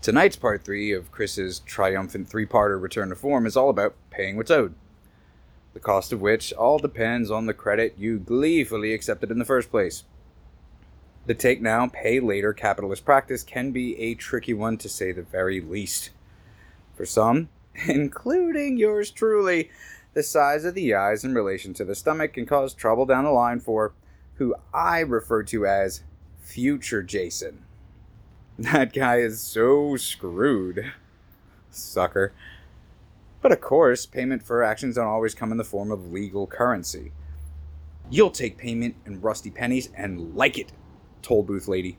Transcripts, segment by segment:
Tonight's part three of Chris's triumphant three parter return to form is all about paying what's owed. The cost of which all depends on the credit you gleefully accepted in the first place. The take now, pay later capitalist practice can be a tricky one to say the very least. For some, including yours truly, the size of the eyes in relation to the stomach can cause trouble down the line for who I refer to as future Jason. That guy is so screwed. Sucker. But of course, payment for actions don't always come in the form of legal currency. You'll take payment in rusty pennies and like it, toll booth lady.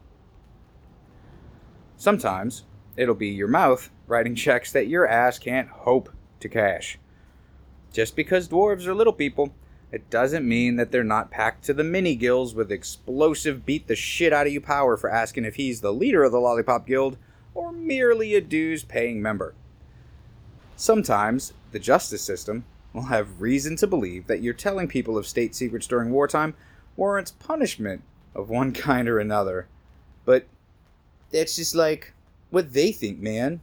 Sometimes it'll be your mouth writing checks that your ass can't hope to cash. Just because dwarves are little people, it doesn't mean that they're not packed to the mini gills with explosive beat the shit out of you power for asking if he's the leader of the Lollipop Guild or merely a dues paying member. Sometimes the justice system will have reason to believe that you're telling people of state secrets during wartime warrants punishment of one kind or another. But that's just like what they think, man.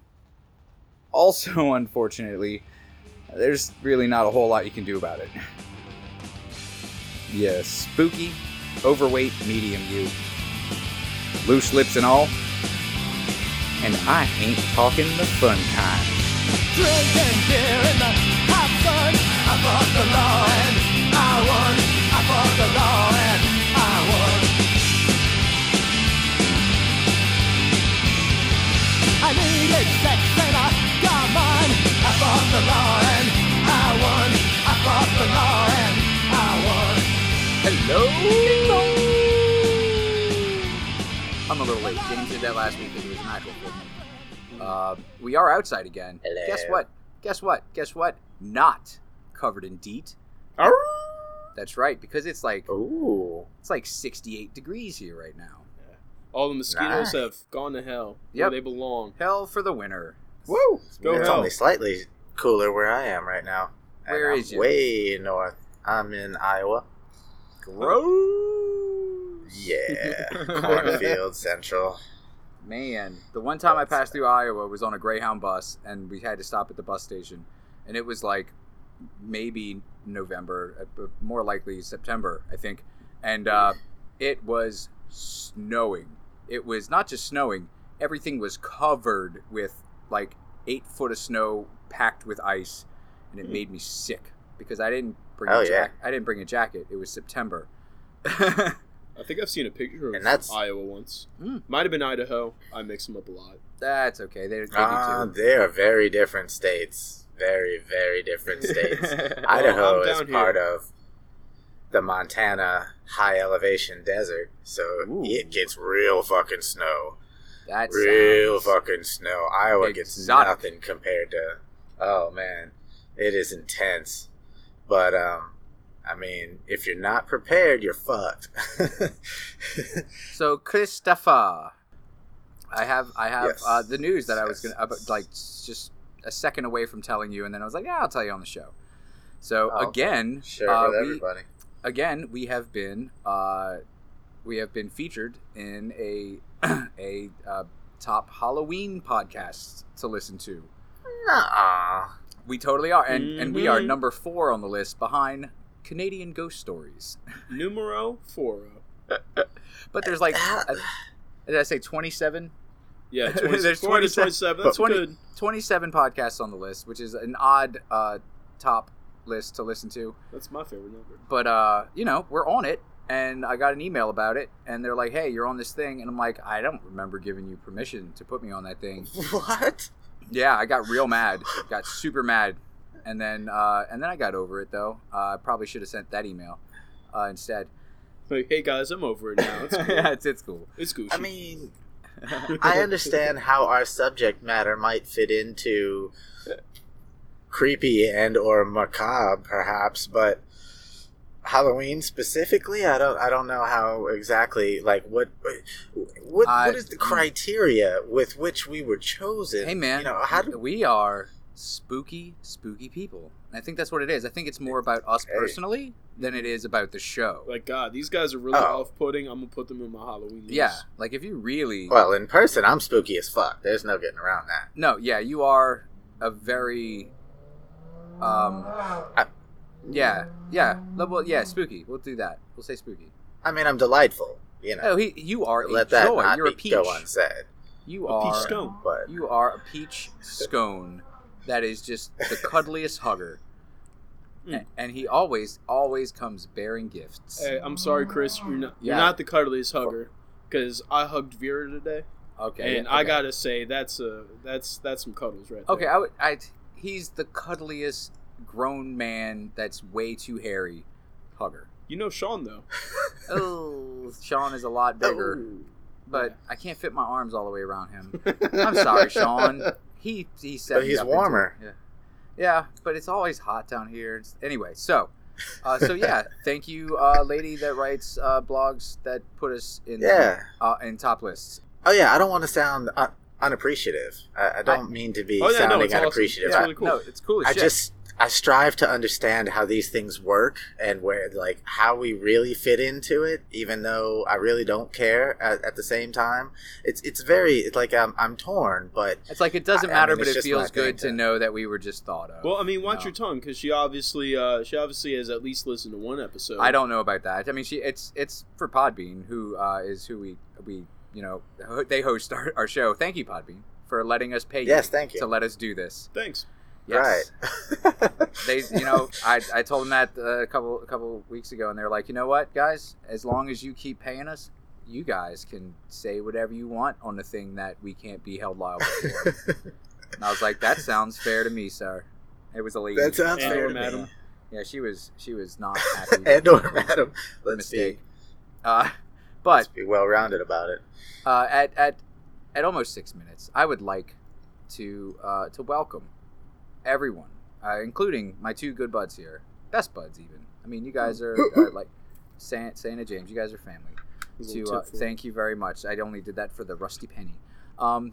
Also, unfortunately, there's really not a whole lot you can do about it. Yeah, spooky, overweight, medium you. Loose lips and all. And I ain't talking the fun kind. Drinking beer in the hot sun. I fought the law and I won. I fought the law and I won. I needed sex and I got mine. I fought the law I'm a little late. James did that last week because it was an actual full moon. Uh, we are outside again. Hello. Guess what? Guess what? Guess what? Not covered in DEET. That's right, because it's like Ooh. it's like 68 degrees here right now. All the mosquitoes Nice. have gone to hell Yep. they belong. Hell for the winter. Woo! Go it's hell. only slightly cooler where I am right now. And Where I'm is? Way north. I'm in Iowa. Gross. Yeah. Cornfield Central. Man, the one time I passed through Iowa was on a Greyhound bus, and we had to stop at the bus station, and it was like maybe November, uh, more likely September, I think, and uh, it was snowing. It was not just snowing; everything was covered with like eight foot of snow packed with ice, and it made me sick because I didn't bring Oh, a yeah. I didn't bring a jacket. It was September. I think I've seen a picture of And that's- Iowa once. Mm. Might have been Idaho. I mix them up a lot. That's okay. They, they Ah, do too. they are very different states. Very, very different states. Idaho I'm is down part here. of the Montana high elevation desert, so Ooh. it gets real fucking snow. That real fucking snow. Iowa gets nothing compared to. Oh man, it is intense. But um, I mean, if you're not prepared, you're fucked. So Christopher, I have I have Yes. uh, the news that I was gonna about, like just a second away from telling you, and then I was like, yeah, I'll tell you on the show. So Oh, again, Share uh, with we, everybody. again we have been uh, we have been featured in a a uh, top Halloween podcast to listen to. Nuh-uh. We totally are, and and we are Mhm. number four on the list behind Canadian ghost stories. Numero four. But there's like, uh, did I say twenty seven? Yeah, There's 20, 27 27. That's 20 good. 27 podcasts on the list, which is an odd uh, top list to listen to. That's my favorite number. But, uh, you know, we're on it. And I got an email about it. And they're like, hey, you're on this thing. And I'm like, I don't remember giving you permission to put me on that thing. What? Yeah, I got real mad. Got super mad. And then, uh, and then I got over it, though. Uh, I probably should have sent that email uh, instead. Like, hey guys, I'm over it now. It's cool. yeah, it's, it's cool. It's Gucci. I mean, I understand how our subject matter might fit into creepy and or macabre, perhaps, but Halloween specifically, I don't, I don't know how exactly. Like, what, what, I- what is the criteria with which we were chosen? Hey, man. you know, how do we are spooky, spooky people. And I think that's what it is. I think it's more about us Okay. personally than it is about the show. Like God, these guys are really Oh. off-putting. I'm gonna put them in my Halloween. list. yeah, like if you really Well, in person, I'm spooky as fuck. There's no getting around that. No, yeah, you are a very um yeah, yeah. Well, yeah, spooky. We'll do that. We'll say spooky. I mean, I'm delightful. You know, Oh, he you are a let that joy. not You're a be, peach. go unsaid. You A are peach scone. But You are a peach scone that is just the cuddliest hugger. Mm. And he always, always comes bearing gifts. Hey, I'm sorry, Chris. You're not. You're not the cuddliest hugger. Because I hugged Vera today, Okay. and I gotta say that's a that's that's some cuddles right there. Okay, I would. I. He's the cuddliest grown man that's way too hairy hugger. You know Sean though. Oh, Sean is a lot bigger, Oh. but I can't fit my arms all the way around him. I'm sorry, Sean. He he set But me he's up into- warmer. yeah. yeah, but it's always hot down here. It's- Anyway, so uh, so yeah, thank you, uh, lady that writes uh, blogs that put us in yeah. uh, in top lists. Oh yeah. I don't want to sound un- unappreciative. I, I don't mean to be Oh, yeah, no, sounding it's awesome. unappreciative. It's I- really cool. No, it's cool as I shit. just I strive to understand how these things work and where like how we really fit into it, even though I really don't care at, at the same time. It's it's very it's like I'm I'm torn, but it's like it doesn't I- I matter, mean, but it feels good to to- know that we were just thought of. Well, I mean, watch No. your tongue because she obviously uh, she obviously has at least listened to one episode. I don't know about that. I mean, she it's it's for Podbean, who uh, is who we we you know they host our, our show. Thank you, Podbean, for letting us pay you yes, thank you. to let us do this. Thanks. Yes. Right. They, you know, I, I told them that uh, a couple a couple weeks ago, and they were like, you know what, guys, as long as you keep paying us, you guys can say whatever you want on the thing that we can't be held liable for. and I was like, that sounds fair to me, sir. It was a lady. that sounds And fair to madam. me. yeah, she was she was not happy. and or madam, let's mistake. be Uh, but let's be well rounded about it. uh, at at at almost six minutes, I would like to uh, to welcome everyone, uh, including my two good buds here, best buds even. I mean, you guys are uh, like Santa, Santa James. You guys are family. To uh, thank you very much. I only did that for the rusty penny. Um.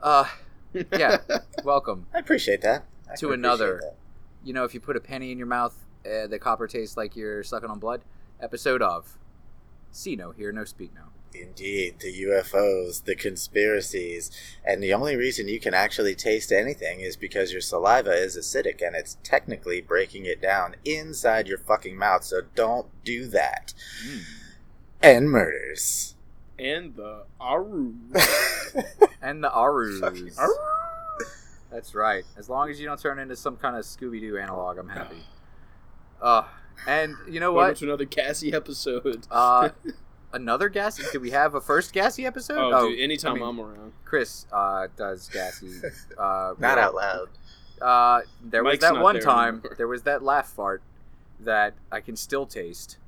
Uh, yeah. welcome. I appreciate that. I To another. that. You know, if you put a penny in your mouth, uh, the copper tastes like you're sucking on blood. Episode of See No, Hear No, Speak No. Indeed, the UFOs, the conspiracies, and the only reason you can actually taste anything is because your saliva is acidic and it's technically breaking it down inside your fucking mouth, so don't do that. Mm. And murders. and the Aru. And the Arus. Fucking- That's right. As long as you don't turn into some kind of Scooby Doo analog, I'm happy. Uh, and you know what? Welcome what? to another Cassie episode. Uh, another gassy. Did we have a first gassy episode? oh, dude, anytime I mean, I'm around. Chris uh, does gassy. Uh, Not out loud. Uh, there was that one there time. anymore. There was that laugh fart that I can still taste.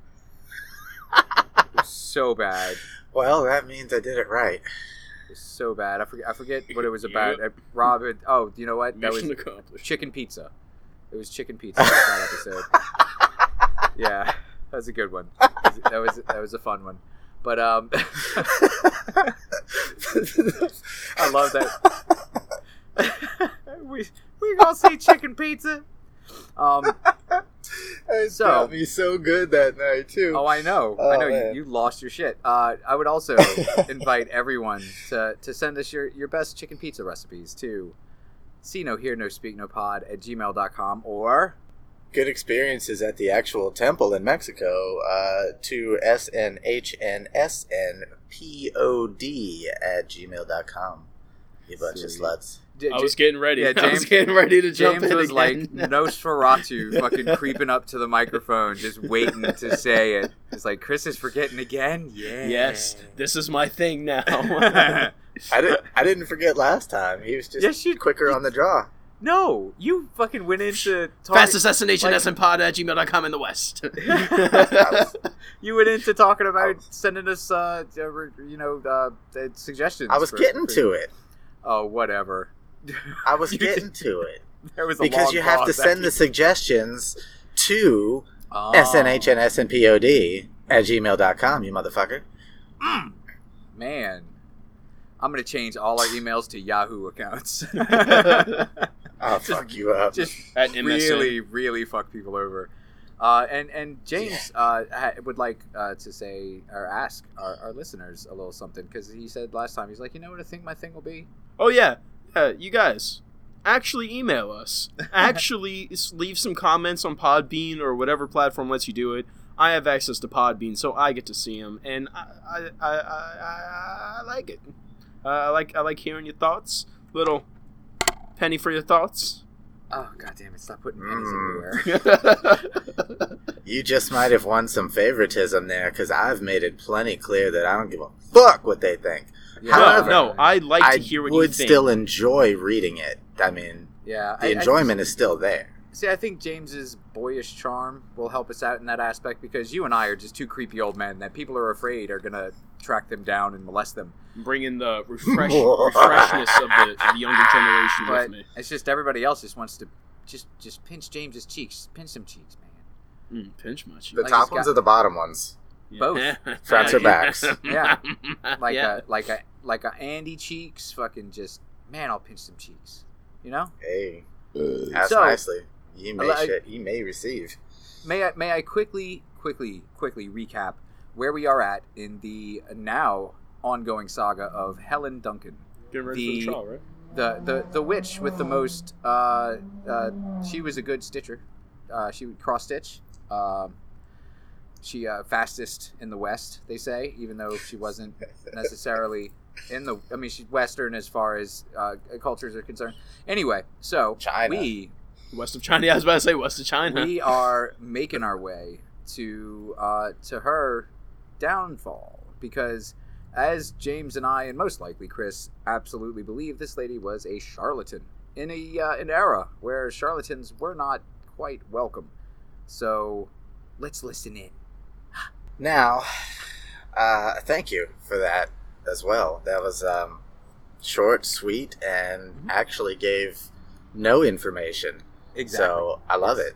It was so bad. Well, that means I did it right. It was so bad. I forget. I forget what it was about. Yep. Uh, Rob. had- Oh, you know what? That was accomplished. chicken pizza. It was chicken pizza that episode. Yeah, that was a good one. That was that was a fun one. But um, I love that. we we gonna see chicken pizza. Um. It So- got me so good that night too. Oh, I know. I Oh, know. You, you lost your shit. Uh, I would also invite everyone to, to send us your, your best chicken pizza recipes to see no hear no speak no pod at gmail.com or Good experiences at the actual temple in Mexico. Uh, to SNHNSNPOD at gmail.com. You bunch of sluts. J- I was getting ready. Yeah, I James- was getting ready to jump James in was again. like Nosferatu, fucking creeping up to the microphone, just waiting to say it. It's like Chris is forgetting again. Yeah. yes, this is my thing now. I didn't. I didn't forget last time. He was just Yes, you- quicker on the draw. No, you fucking went into talk- Fast assassination like- pod at gmail.com in the West. you went into talking about sending us, uh, you know, uh, suggestions. I was for- getting for- to it. Oh, whatever. I was getting to it There was a because long you have to send the suggestions to Oh. SNHNSNPOD at gmail.com. You motherfucker. Man, I'm gonna change all our emails to Yahoo accounts. I'll fuck you up. just really, really fuck people over. Uh, and and James uh, would like uh, to say or ask our, our listeners a little something because he said last time he's like, you know what I think my thing will be. Oh yeah, yeah. You guys, actually email us. Actually, leave some comments on Podbean or whatever platform lets you do it. I have access to Podbean, so I get to see them, and I I, I, I, I, I like it. Uh, I like I like hearing your thoughts. Little penny for your thoughts. Oh god damn it! Stop putting pennies Mm. everywhere. You just might have won some favoritism there because I've made it plenty clear that I don't give a fuck what they think. Yeah. no, However, no, I like I to hear what you think. Would still enjoy reading it. I mean, Yeah, the I- I- enjoyment is still there. See, I think James's boyish charm will help us out in that aspect because you and I are just two creepy old men that people are afraid are gonna track them down and molest them. Bring in the refresh refreshness of the, of the younger generation But with me. it's just everybody else just wants to just just pinch James's cheeks, pinch some cheeks, man. Mm, pinch my cheek. The Like top ones got- or the bottom ones? Both. Fronts or backs? Yeah. Like yeah. a like a like a Andy cheeks, fucking just man, I'll pinch some cheeks. You know? Hey, ask So- nicely. You may Like- shit, you may receive. May I may I quickly quickly quickly recap where we are at in the now ongoing saga of Helen Duncan. Getting ready the- for the trial, right? the the the witch with the most uh, uh she was a good stitcher uh she would cross stitch um she uh fastest in the west they say even though she wasn't necessarily in the i mean she's western as far as uh cultures are concerned anyway so China. we West of China. Yeah, I was about to say west of China. we are making our way to uh, to her downfall because as James and I and most likely Chris absolutely believe this lady was a charlatan in a uh, an era where charlatans were not quite welcome. So let's listen in. Now, uh, thank you for that as well. That was um, short, sweet, and Mm-hmm. actually gave no information. So I love it.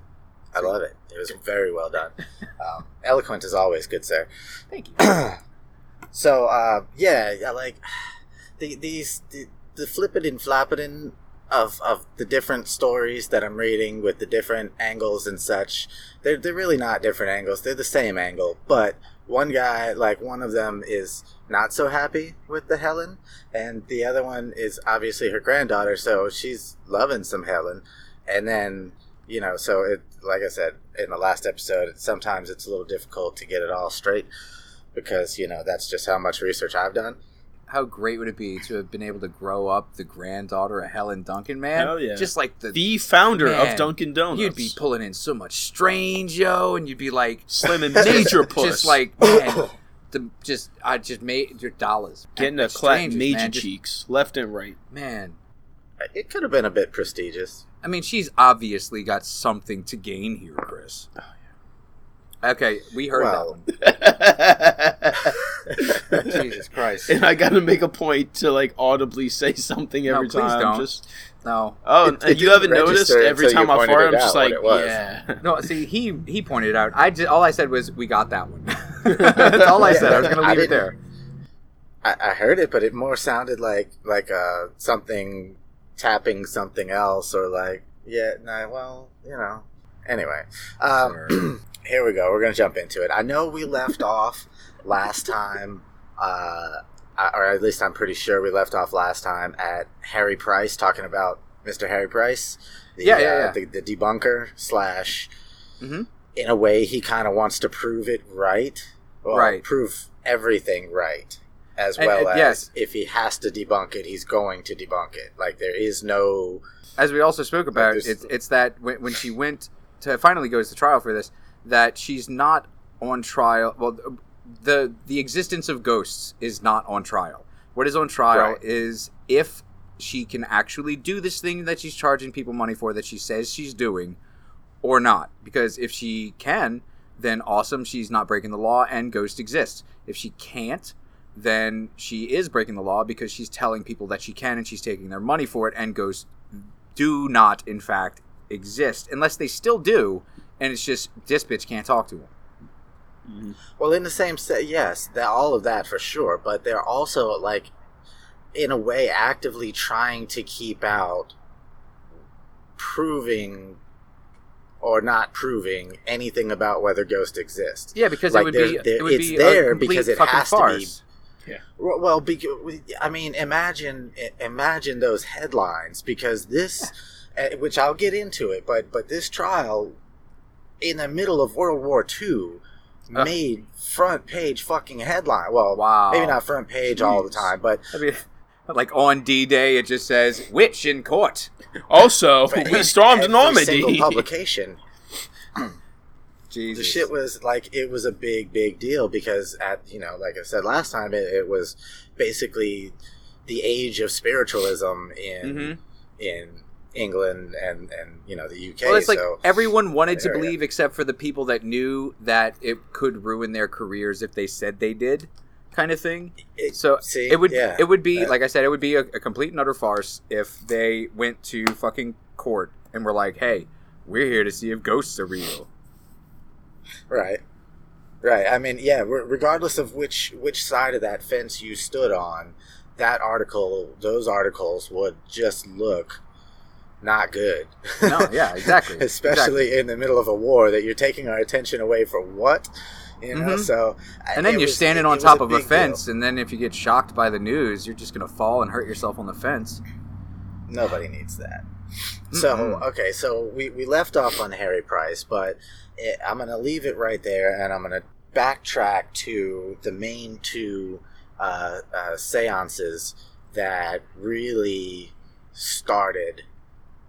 I love it. It was very well done. Um, eloquent as always, good sir. Thank you. so uh, yeah, I like the, these the, the flippin' and flappin' of of the different stories that I'm reading with the different angles and such. They're they're really not different angles. They're the same angle, but one guy like one of them is not so happy with the Helen, and the other one is obviously her granddaughter, so she's loving some Helen, and then you know, so it like I said in the last episode, sometimes it's a little difficult to get it all straight because you know that's just how much research I've done. How great would it be to have been able to grow up the granddaughter of Helen Duncan, man? Hell yeah. Just like the, the founder Man, of Dunkin' Donuts. you'd be pulling in so much strange, yo, and you'd be like, Slim and major puss. just like man, the just I just made your dollars getting a clap strangers, major man, just- cheeks, left and right. man. It could have been a bit prestigious. I mean, she's obviously got something to gain here, Chris. Oh, yeah. Okay, we heard Well, that one. Jesus Christ! and I gotta make a point to like audibly say something No, every please time. don't. Just No, oh, It- it you haven't noticed every time I pointed fart, it I'm just like, yeah. no. See, he he pointed out. I just all I said was we got that one. That's all I said. I was going to leave it there. I, I heard it, but it more sounded like like uh, something tapping something else, or like yeah, no, well, you know. Anyway, um, here we go. We're gonna jump into it. I know we left off last time, uh, or at least I'm pretty sure we left off last time at Harry Price talking about Mr. Harry Price, the, Yeah, yeah, uh, yeah. the, the debunker slash. Mhm. In a way, he kind of wants to prove it right, well, Right. Prove everything right, as And- well and as yes. if he has to debunk it, he's going to debunk it. Like there is no as we also spoke about, this- it's it's that when, when she went to finally goes to trial for this, that she's not on trial. Well, the the existence of ghosts is not on trial. What is on trial Right. is if she can actually do this thing that she's charging people money for that she says she's doing, or not. Because if she can, then awesome, she's not breaking the law and ghost exists. If she can't, then she is breaking the law because she's telling people that she can and she's taking their money for it and ghosts do not in fact exist unless they still do and it's just this bitch can't talk to him mm-hmm. well in the same set. Yes, that all of that for sure. But they're also like, in a way, actively trying to keep out proving or not proving anything about whether ghosts exist. Yeah, because Like, it would be it would it's be there because it has to be- farce. Well, well, bec- I mean, imagine imagine those headlines because this, uh, which I'll get into it, but but this trial, in the middle of World War II, Ugh. made front page fucking headline. Well, Wow. maybe not front page all the time, but I mean, like on D Day, it just says "witch in court." Also, we stormed Normandy. single publication. Jesus, the shit was like it was a big big deal because at you know like i said last time it, it was basically the age of spiritualism in Mhm. in england and and you know the uk Well, it's like so everyone wanted to believe, except for the people that knew that it could ruin their careers if they said they did, kind of thing. it, So see, it would yeah, it would be that- like I said, it would be a, a complete and utter farce if they went to fucking court and were like, "Hey, we're here to see if ghosts are real." Right right i mean yeah re- regardless of which which side of that fence you stood on that article those articles would just look not good No, yeah, exactly, especially in the middle of a war that you're taking our attention away for what you know Mhm. so And then you're was- standing it- on it top of a big deal. fence, and then if you get shocked by the news, you're just gonna fall and hurt yourself on the fence. Nobody needs that. So Mm-mm. okay, so we, we left off on Harry Price, but it, I'm gonna leave it right there, and I'm gonna backtrack to the main two uh, uh, seances that really started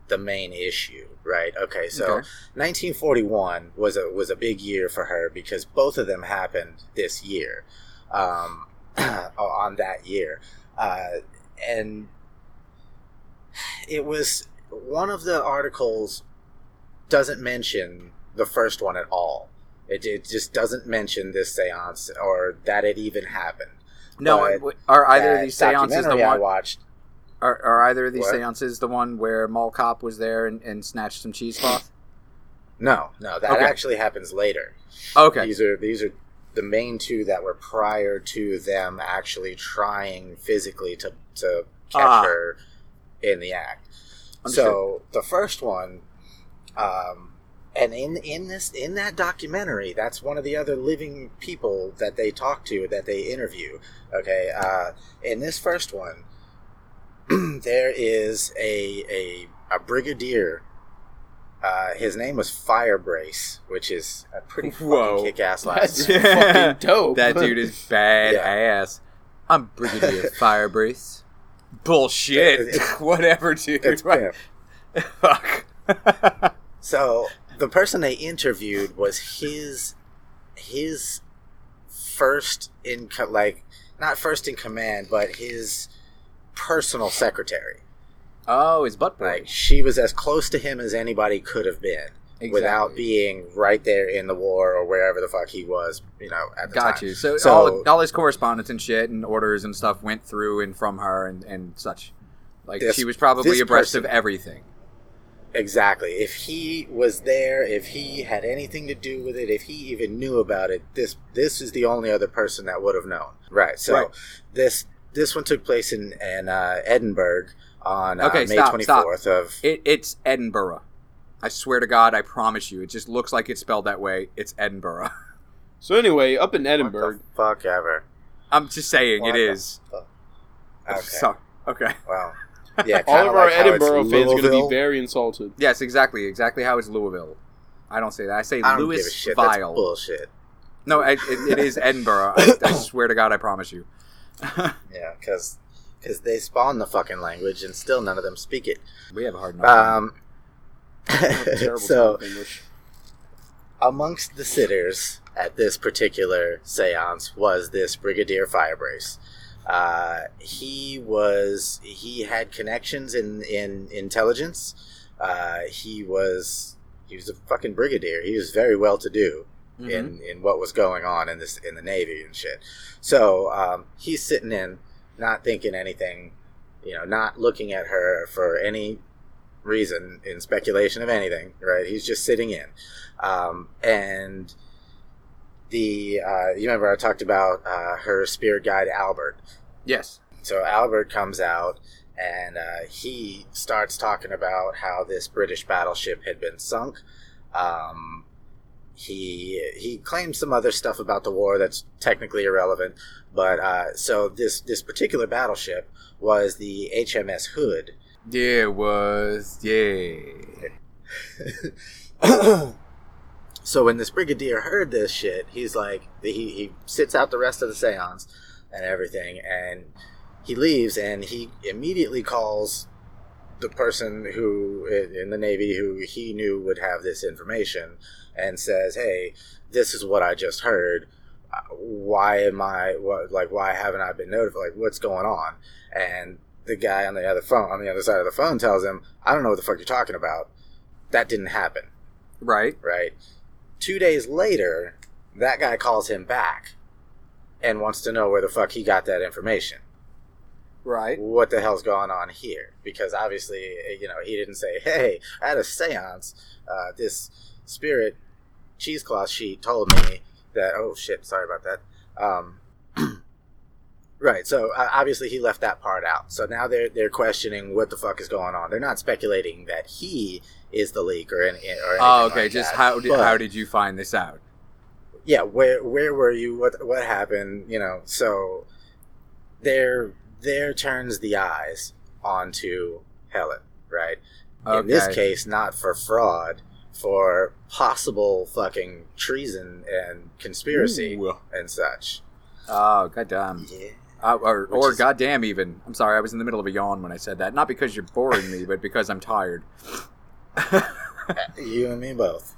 the main issue. Right? Okay, so Okay. 1941 was a was a big year for her because both of them happened this year, um, on that year, uh, and it was one of the articles doesn't mention the first one at all. It, it just doesn't mention this seance or that it even happened. No, But are either of these seances the documentary I one? watched? Are, are either of these What? seances the one where Mall Cop was there and, and snatched some cheesecloth? No, no, that Okay. actually happens later. Okay, These are these are the main two that were prior to them actually trying physically to to catch Ah. her in the act. Understood. So the first one, um, and in in this in that documentary, that's one of the other living people that they talk to that they interview. Okay, uh, in this first one, there is a a, a brigadier. Uh, his name was Firebrace, which is a pretty Whoa. fucking kick-ass last That's name. fucking dope. that dude is badass. I'm Brigadier Firebrace. Bullshit. It- it- Whatever, dude. It's pimp. Fuck. So the person they interviewed was his his first in co- like not first in command, but his personal secretary. oh, his butt boy. Like she was as close to him as anybody could have been without being right there in the war or wherever the fuck he was, you know, at the Got time. you. So, So- all, all his correspondence and shit and orders and stuff went through and from her and, and such. Like This- she was probably abreast of everything. Exactly. If he was there, if he had anything to do with it, if he even knew about it, this this is the only other person that would have known. Right. So Right. this this one took place in in uh, Edinburgh on uh, Okay, May stop, twenty stop. fourth of. It, it's Edinburgh. I swear to God, I promise you. It just looks like it's spelled that way. It's Edinburgh. So anyway, up in What Edinburgh, the fuck ever. I'm just saying What it the is. fuck? Okay. So, okay. Well. Yeah. all kinda of our like how it's Edinburgh fans are going to be very insulted. Yes, exactly. Exactly how it's Louisville. I don't say that. I say I don't give a Louis shit. That's Vile. bullshit. No, it, it, it is Edinburgh. I, I swear to God, I promise you. Yeah, because because they spawn the fucking language and still none of them speak it. we have a hard enough. time. Um, so English. amongst the sitters at this particular seance was this Brigadier Firebrace. Uh, he was he had connections in in intelligence. Uh, he was he was a fucking brigadier. He was very well to do Mhm. in in what was going on in this in the navy and shit. So um, he's sitting in, not thinking anything, you know, not looking at her for any reason in speculation of anything. Right? He's just sitting in, um, and the uh, you remember I talked about uh, her spirit guide Albert. yes. So Albert comes out and uh, he starts talking about how this British battleship had been sunk. Um, he he claims some other stuff about the war that's technically irrelevant, but uh, so this this particular battleship was the HMS Hood. Yeah, it was. Yeah. so when this brigadier heard this shit, he's like, he, he sits out the rest of the seance and everything, and he leaves, and he immediately calls the person who in the Navy who he knew would have this information and says, "Hey, this is what I just heard. Uh, Why am I what, like? Why haven't I been notified? Like, what's going on?" And the guy on the other phone, on the other side of the phone, tells him, "I don't know what the fuck you're talking about. That didn't happen." Right. right? Two days later, that guy calls him back and wants to know where the fuck he got that information. Right. What the hell's going on here? Because obviously, you know, he didn't say, hey, I had a seance. Uh, this spirit cheesecloth sheet told me that, oh shit, sorry about that. Um, right, so uh, obviously he left that part out. So now they're, they're questioning what the fuck is going on. They're not speculating that he is the leak or, any, or anything Oh, okay. like Just that. how did But- how did you find this out? yeah where where were you what what happened you know so there there turns the eyes onto helen right in this case not for fraud for possible fucking treason and conspiracy Ooh. and such Oh, goddamn. yeah Uh, or Which or is- goddamn even. I'm sorry, I was in the middle of a yawn when I said that. Not because you're boring me, but because I'm tired. you and me both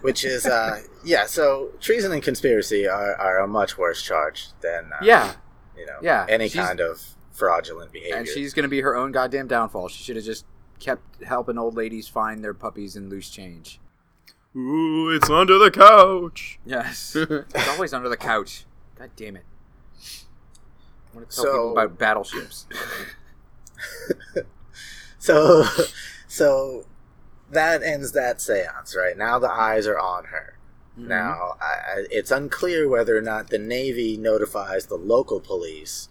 which is uh yeah so treason and conspiracy are, are a much worse charge than uh, yeah, you know yeah, any she's- kind of fraudulent behavior and she's gonna be her own goddamn downfall. She should have just kept helping old ladies find their puppies and loose change. Ooh, it's under the couch. Yes, it's always under the couch. God damn it! I want to tell So- people about battleships. So, so that ends that seance, right? Now the eyes are on her. Mm-hmm. Now, I, I, it's unclear whether or not the Navy notifies the local police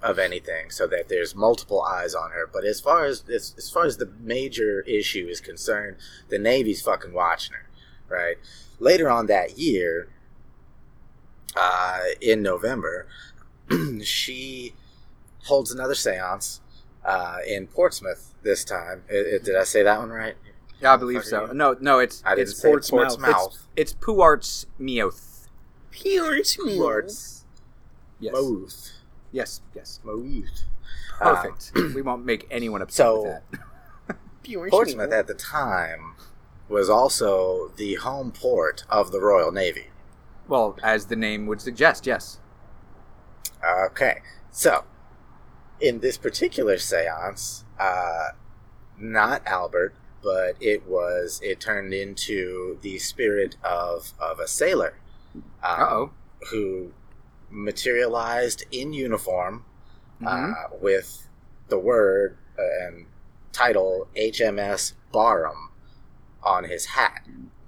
of anything, so that there's multiple eyes on her. But as far as as, as far as the major issue is concerned, the Navy's fucking watching her, right? Later on that year, uh, in November, she holds another seance uh, in Portsmouth this time. I- I- did I say that one right? Yeah, I believe so. No, no, it's I it's Portsmouth. Portsmouth. it's Puart's Meoth. Puarts Ports. Yes, Mouth. yes, yes. Mouth. Um, Perfect. we won't make anyone upset so- with that. Portsmouth at the time was also the home port of the Royal Navy. Well, as the name would suggest, yes. Okay, so in this particular seance, uh, not Albert, but it was it turned into the spirit of of a sailor, um, Uh oh. who materialized in uniform Mhm. uh, with the word uh, and title HMS Barham on his hat.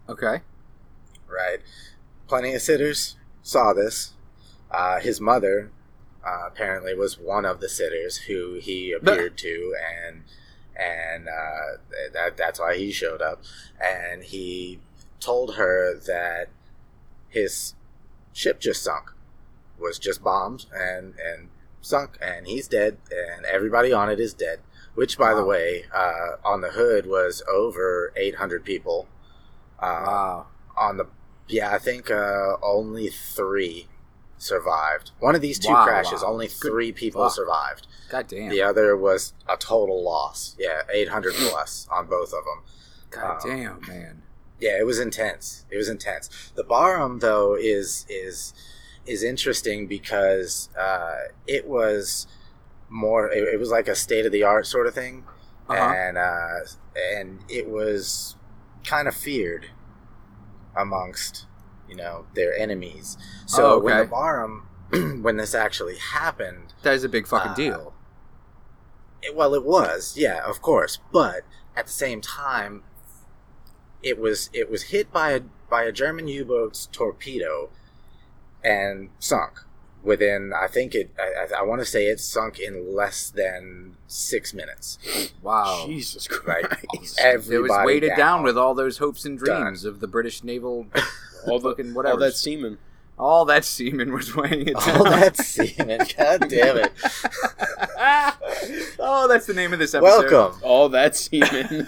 Okay. right? Plenty of sitters saw this. Uh, his mother uh, apparently was one of the sitters who he appeared to, and and uh, that that's why he showed up. And he told her that his ship just sunk, was just bombed and and sunk, and he's dead, and everybody on it is dead. Which, by the way, uh, on the hood was over 800 people. Uh, Wow. on the yeah i think uh, only three survived one of these two Wow, crashes wow. only Good three people fuck. survived God damn. the other was a total loss yeah 800 plus on both of them God um, damn, man. yeah it was intense it was intense the barham though is is is interesting because uh, it was more it, it was like a state of the art sort of thing Uh-huh. and uh, and it was kind of feared amongst you know their enemies. So Oh, when the okay. Barham, when this actually happened, That is a big fucking uh, deal. it, well, it was yeah, of course, but at the same time, it was it was hit by a by a German U-boat's torpedo and sunk. within I think it I, I want to say it sunk in less than six minutes. Wow. Jesus Right. Christ! Everybody It was weighted down. down with all those hopes and Done. dreams of the British naval all the fucking whatever. all that semen. all that semen was weighing it down. all that semen. God damn it! oh, that's the name of this episode. Welcome, All that semen.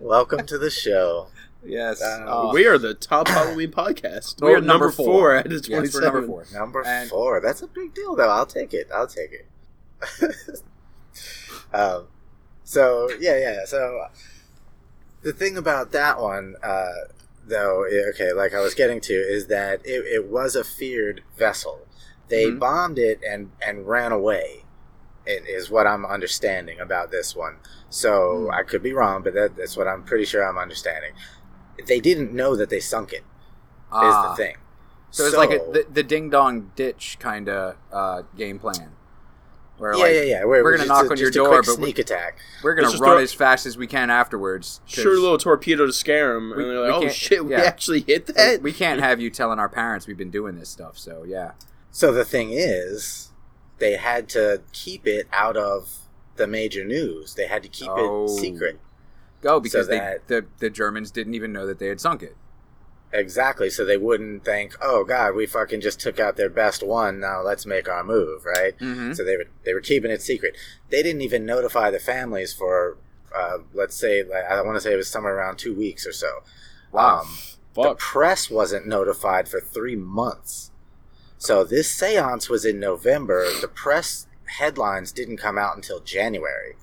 welcome to the show. Yes. Uh, Oh, we are the top Halloween podcast. We are number four. out of yes, we're number four. Number And- four. That's a big deal, though. I'll take it. I'll take it. um, so yeah, yeah. So the thing about that one, uh, though, okay, like I was getting to, is that it, it was a feared vessel. They Mhm. bombed it and and ran away. Is what I'm understanding about this one. So Hmm. I could be wrong, but that, that's what I'm pretty sure I'm understanding. They didn't know that they sunk it. Is Ah. the thing. So it's like a, the, the ding dong ditch kind of uh, game plan. Where yeah, like, yeah, yeah. We're, we're gonna just knock a- on your just a door, quick but we- sneak attack. we're gonna run throw- as fast as we can afterwards. 'cause Sure, little torpedo to scare them, We- and they're like, "Oh can't- shit, we actually hit that." we can't have you telling our parents we've been doing this stuff. So yeah. So the thing is, they had to keep it out of the major news. They had to keep Oh. it secret. Go because So they, that- the the Germans didn't even know that they had sunk it. Exactly. So they wouldn't think, "Oh God, we fucking just took out their best one. Now let's make our move." Right. Mm-hmm. So they were they were keeping it secret. They didn't even notify the families for, uh, let's say, like, I want to say it was somewhere around two weeks or so. Wow. Um, the press wasn't notified for three months. So this seance was in November. The press headlines didn't come out until January.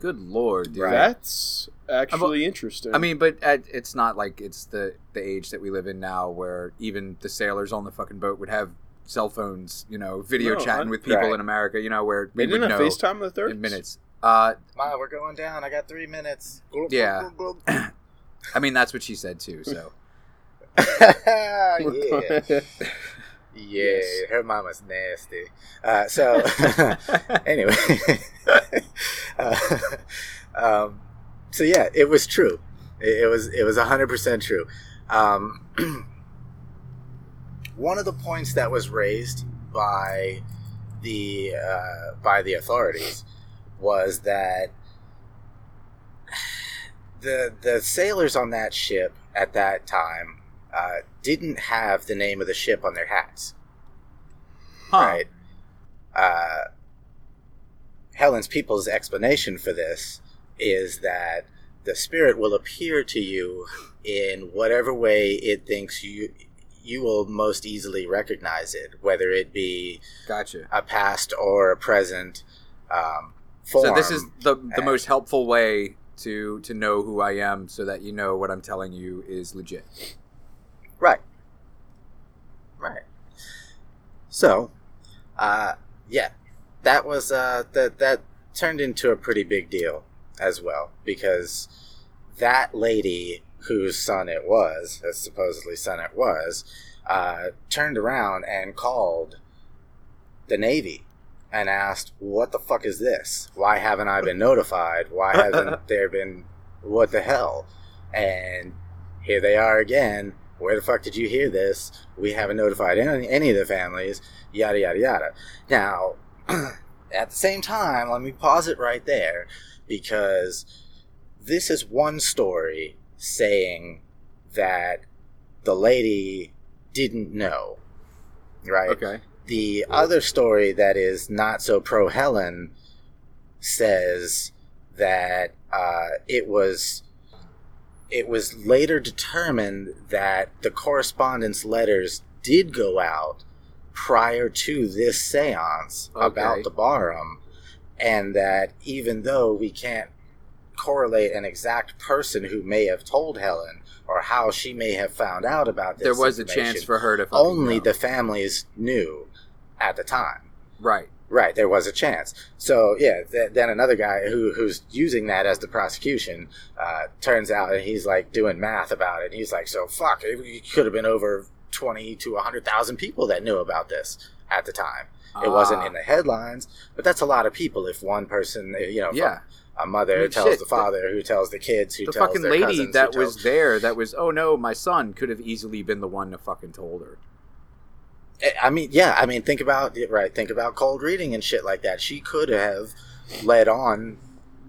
Good lord, dude. Right. That's actually interesting. I mean, but uh, it's not like it's the the age that we live in now, where even the sailors on the fucking boat would have cell phones, you know, video No, chatting I- with people Right. in America, you know, where we they would didn't know have FaceTime the third in minutes. Uh, Ma, we're going down. I got three minutes. Yeah. I mean, that's what she said too. So yeah. Yeah, her mama's nasty. Uh, so, anyway, uh, um, so yeah, it was true. It, it was it was hundred percent true. Um, one of the points that was raised by the uh, by the authorities was that the the sailors on that ship at that time uh, didn't have the name of the ship on their hats. Huh. Right. Uh, Helen's People's explanation for this is that the spirit will appear to you in whatever way it thinks you you will most easily recognize it, whether it be gotcha. a past or a present um, form. So this is the the and- most helpful way to to know who I am, so that you know what I'm telling you is legit. Right. Right. So, uh, yeah, that was uh, that that turned into a pretty big deal as well because that lady whose son it was, as supposedly son it was, uh, turned around and called the Navy and asked, "What the fuck is this? Why haven't I been notified? Why hasn't there been? What the hell?" And here they are again. Where the fuck did you hear this? We haven't notified any, any of the families. Yada yada yada. Now, at the same time, let me pause it right there because this is one story saying that the lady didn't know, right? Okay. The other story that is not so pro Helen says that uh, it was it was later determined that the correspondence letters did go out prior to this seance Okay. about the Barham, and that even though we can't correlate an exact person who may have told Helen or how she may have found out about this, There was a chance for her to only know. the families knew at the time. right. Right, there was a chance. So yeah, th- then another guy who who's using that as the prosecution uh, turns out, and he's like doing math about it. And he's like, so fuck, it, could have been over twenty to hundred thousand people that knew about this at the time. It wasn't Ah. in the headlines, but that's a lot of people. If one person, uh, you know, Yeah. a mother I mean, tells shit, the father, who tells the kids, who tells the tells fucking lady cousins, that tells- was there that was oh no my son could have easily been the one that fucking told her I- I mean, yeah, I mean, think about it, right? Think about cold reading and shit like that. She could have led on,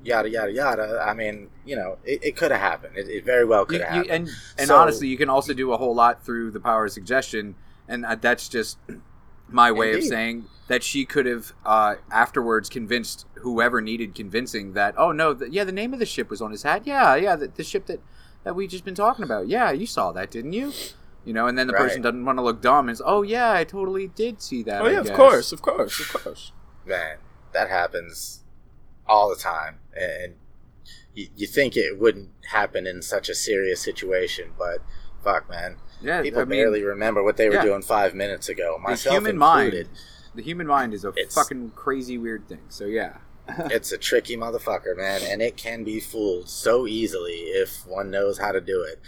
yada yada yada. I mean, you know, it, it could have happened. It, it very well could have happened. and and So- honestly, you can also do a whole lot through the power of suggestion, and uh, that's just my way of saying that she could have uh, afterwards convinced whoever needed convincing that oh no, the, yeah, the name of the ship was on his hat. Yeah, yeah, the, the ship that that we just been talking about. Yeah, you saw that, didn't you? You know, and then the Right. person doesn't want to look dumb and is, oh yeah, I totally did see that. Oh I yeah, of course, of course, of course. man, that happens all the time, and you, you think it wouldn't happen in such a serious situation, but fuck, man, Yeah, people I mean, barely remember what they were yeah. doing five minutes ago. the Myself human included. mind. The human mind is a It's- fucking crazy weird thing. So yeah. it's a tricky motherfucker, man, and it can be fooled so easily if one knows how to do it.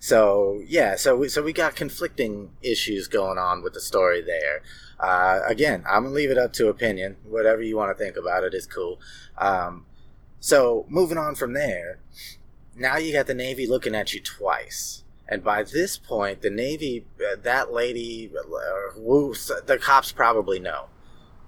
So yeah, so we, so we got conflicting issues going on with the story there. Uh, again, I'm gonna leave it up to opinion. Whatever you want to think about it is cool. Um, so moving on from there, now you got the Navy looking at you twice. And by this point, the Navy, uh, that lady, uh, who, the cops probably know,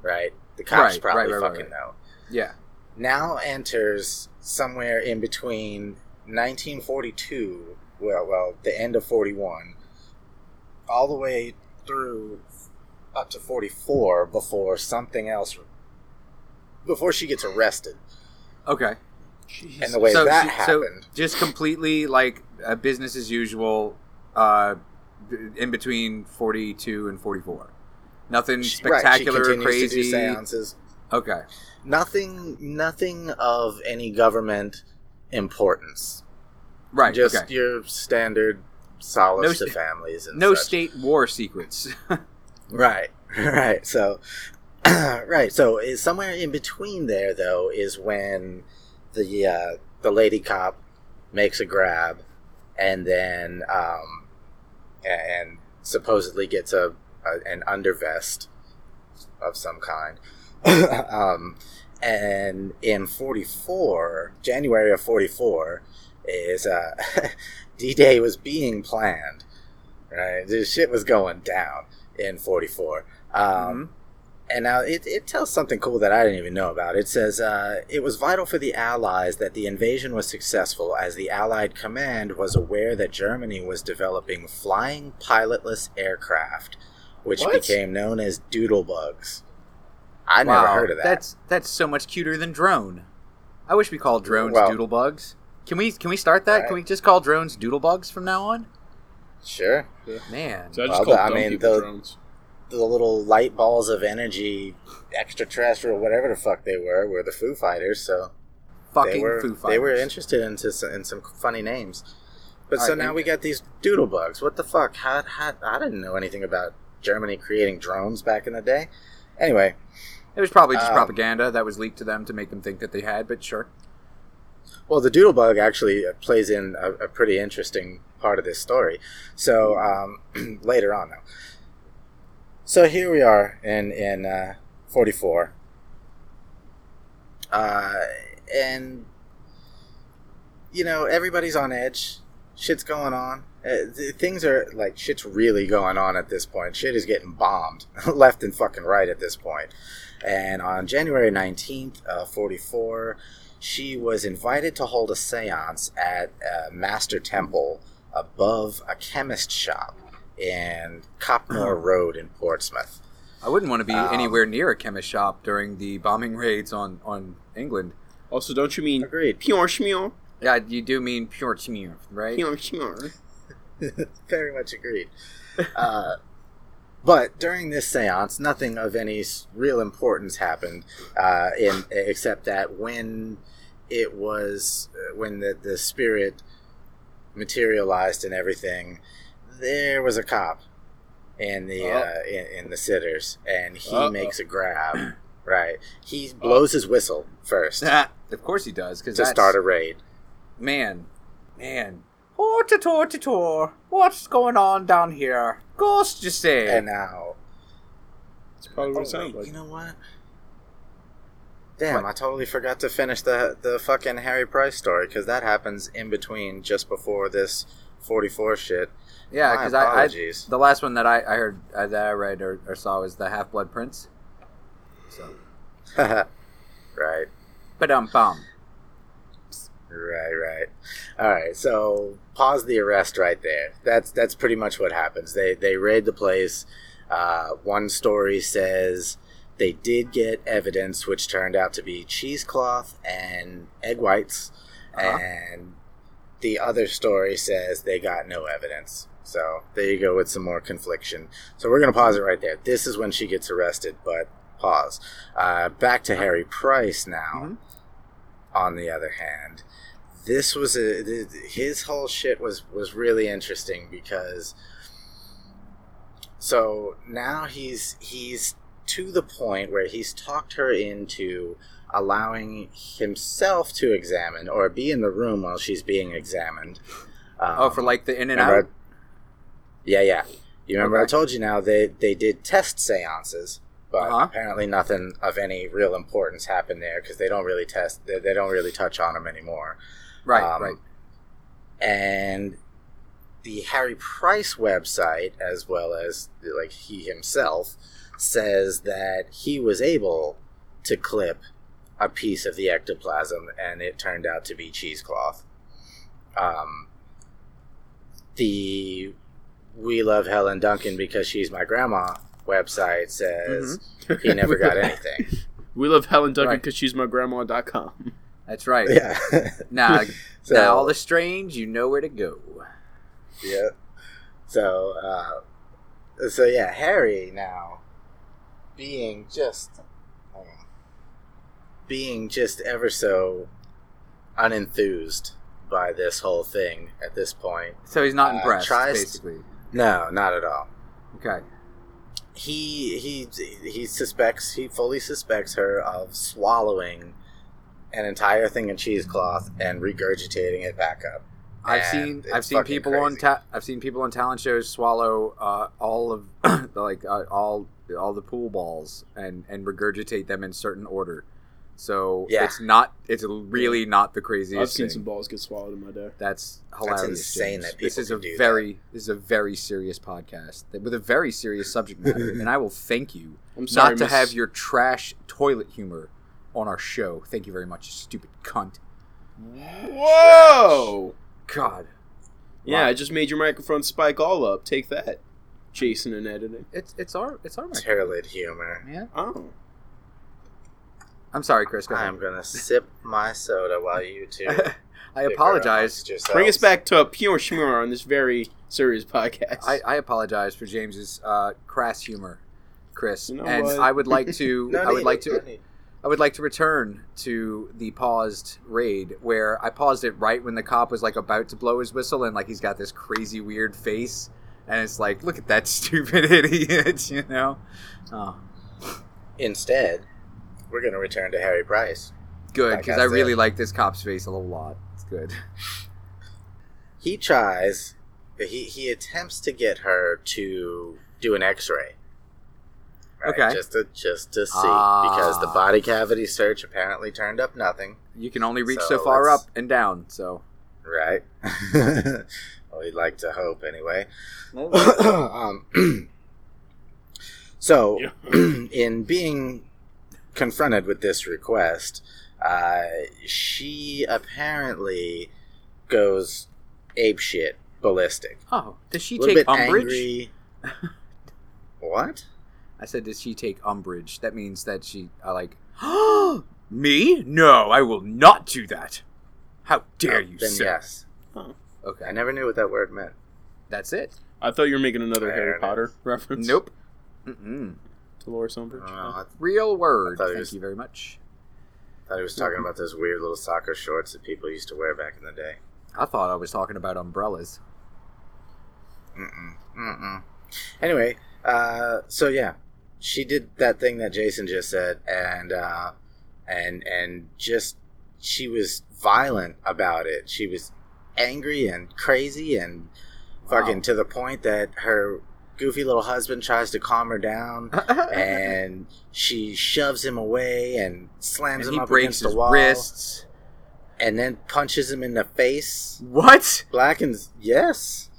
right? The cops Right, probably right, right, fucking know Yeah. now enters somewhere in between 1942, well, well, the end of 41, all the way through up to 44 before something else, before she gets arrested. Okay. And the way so, that she- so happened, just completely like uh, business as usual uh, in between 42 and 44 nothing spectacular right, crazy seances. okay Nothing, nothing of any government importance. Right Just okay your standard solace No to families and no such. state war secrets Right, right. So, right. So, is somewhere in between there, though, is when the uh, the lady cop makes a grab, and then um, and supposedly gets a, a an undervest of some kind. um, and in forty four, January of forty four, is uh, D Day was being planned. Right, this shit was going down in 44. Um, And now it, it tells something cool that I didn't even know about. It says uh, it was vital for the Allies that the invasion was successful, as the Allied command was aware that Germany was developing flying pilotless aircraft, which What? became known as doodlebugs. I never heard of that. that's that's so much cuter than drone i wish we called drones Well- doodlebugs can we can we start that can we just call drones doodlebugs from now on sure. man So I just Well, call the- I mean, the- drones. The little light balls of energy, extraterrestrial, whatever the fuck they were, were the Foo Fighters. So fucking they were foo fighters they were interested into s- in some funny names. But All so right, now and- we got these doodlebugs. What the fuck? How, how, I didn't know anything about Germany creating drones back in the day. Anyway, it was probably just Um, propaganda that was leaked to them to make them think that they had but sure well, the doodle bug actually plays in a, a pretty interesting part of this story. So um, later on, now. So here we are in in uh, forty four, uh, and you know everybody's on edge. Shit's going on. Uh, th- things are like shit's really going on at this point. Shit is getting bombed left and fucking right at this point. And on January nineteenth, uh, forty four, she was invited to hold a séance at a master temple above a chemist shop in Copnor Road in Portsmouth. I wouldn't want to be Um, anywhere near a chemist shop during the bombing raids on, on England. Also, don't you mean Agreed. pure schmear? Yeah, you do mean pure chimere, right? Pure schmear. Very much agreed. Uh, but during this seance, nothing of any real importance happened, uh, in except that when it was uh, when the the spirit materialized and everything, there was a cop in the Oh. uh, in, in the sitters, and he Uh-oh. makes a grab. Right, he blows his whistle first of course he does, because to start a raid. man, man. Hortitor, what's going on down here? Ghost, you say? And now That's probably what Oh, it sounds like. You know what? Damn, What? I totally forgot to finish the the fucking Harry Price story because that happens in between, just before this 44 shit. Yeah, because I, I apologies. the last one that I, I heard uh, that I read or, or saw was the Half Blood Prince. So, right. but um, bum. Right, right. All right. So pause the arrest right there. That's that's pretty much what happens. They they raid the place. Uh, one story says they did get evidence, which turned out to be cheesecloth and egg whites, Uh-huh. and the other story says they got no evidence. So there you go with some more confliction. So we're gonna pause it right there. This is when she gets arrested, but pause. Uh, back to Harry Price now Mhm. on the other hand this was a his whole shit was was really interesting because so now he's he's to the point where he's talked her into allowing himself to examine or be in the room while she's being examined um, Oh, for like the in and out. yeah yeah you remember i told you now they they did test seances but Uh-huh. apparently nothing of any real importance happened there because they don't really test they, they don't really touch on them anymore Right, um, right. and the Harry Price website, as well as like he himself, says that he was able to clip a piece of the ectoplasm, and it turned out to be cheesecloth. Um, the We Love Helen Duncan because she's my grandma website says he never got anything. We love Helen Duncan Right. because she's my grandma.com. That's right. Yeah. Now, So- now all the strange, you know where to go. yeah. So, uh, so yeah, Harry now being just, on. being just ever so unenthused by this whole thing at this point. So he's not Uh, impressed, tries- basically. No, not at all. Okay. He he he suspects he fully suspects her of swallowing an entire thing in cheesecloth and regurgitating it back up. I've And seen I've seen fucking people on ta- I've seen people on talent shows swallow uh, all of the, like uh, all all the pool balls and and regurgitate them in certain order. So Yeah. it's not it's really not the craziest. I've seen thing. some balls get swallowed in my day. That's hilarious. insane James. that this people is a can do very this is a very serious podcast with a very serious subject matter, and I will thank you I'm sorry, not to have your trash toilet humor on our show. Thank you very much, you stupid cunt. Whoa! God, Yeah, Wow. I just made your microphone spike all up. Take that, Jason and editing. it's it's our it's our mic. Turlet humor. Yeah, Oh, I'm sorry, Chris. Go ahead. I'm gonna sip my soda while you two. I apologize. bring us back to pure schmur on this very serious podcast. I, I apologize for James's uh, crass humor, Chris, You know and what? I would like to No I would need, like no to need. I would like to return to the paused raid where I paused it right when the cop was like about to blow his whistle and like he's got this crazy weird face and it's like look at that stupid idiot, you know. Oh, Instead, we're gonna return to Harry Price. good because I really like this cop's face a lot. It's good. He tries. He he attempts to get her to do an X-ray. Right, Okay. Just to just to see Ah. because the body cavity search apparently turned up nothing. You can only reach So so, far up and down. So Right. well, we'd like to hope anyway. um, so, in being confronted with this request, uh, she apparently goes ape shit, ballistic. oh, does she take umbrage? angry. what? I said, does she take umbrage? That means that she, I like, me? No, I will not do that. How dare you, Then sir? yes. Okay, I never knew what that word meant. that's it. I thought you were making another There Harry it Potter reference. Nope. Mm-mm. Dolores Umbridge. Oh, I Real word. thought it Thank was- you very much. thought he was talking about those weird little soccer shorts that people used to wear back in the day. I thought I was talking about umbrellas. Mm-mm. Mm-mm. Anyway, uh, so yeah, she did that thing that Jason just said, and uh, and and just she was violent about it. She was angry and crazy and fucking Wow. to the point that her goofy little husband tries to calm her down, and she shoves him away and slams and him up against the wall. wrists. and then punches him in the face. What? Blackens, yes.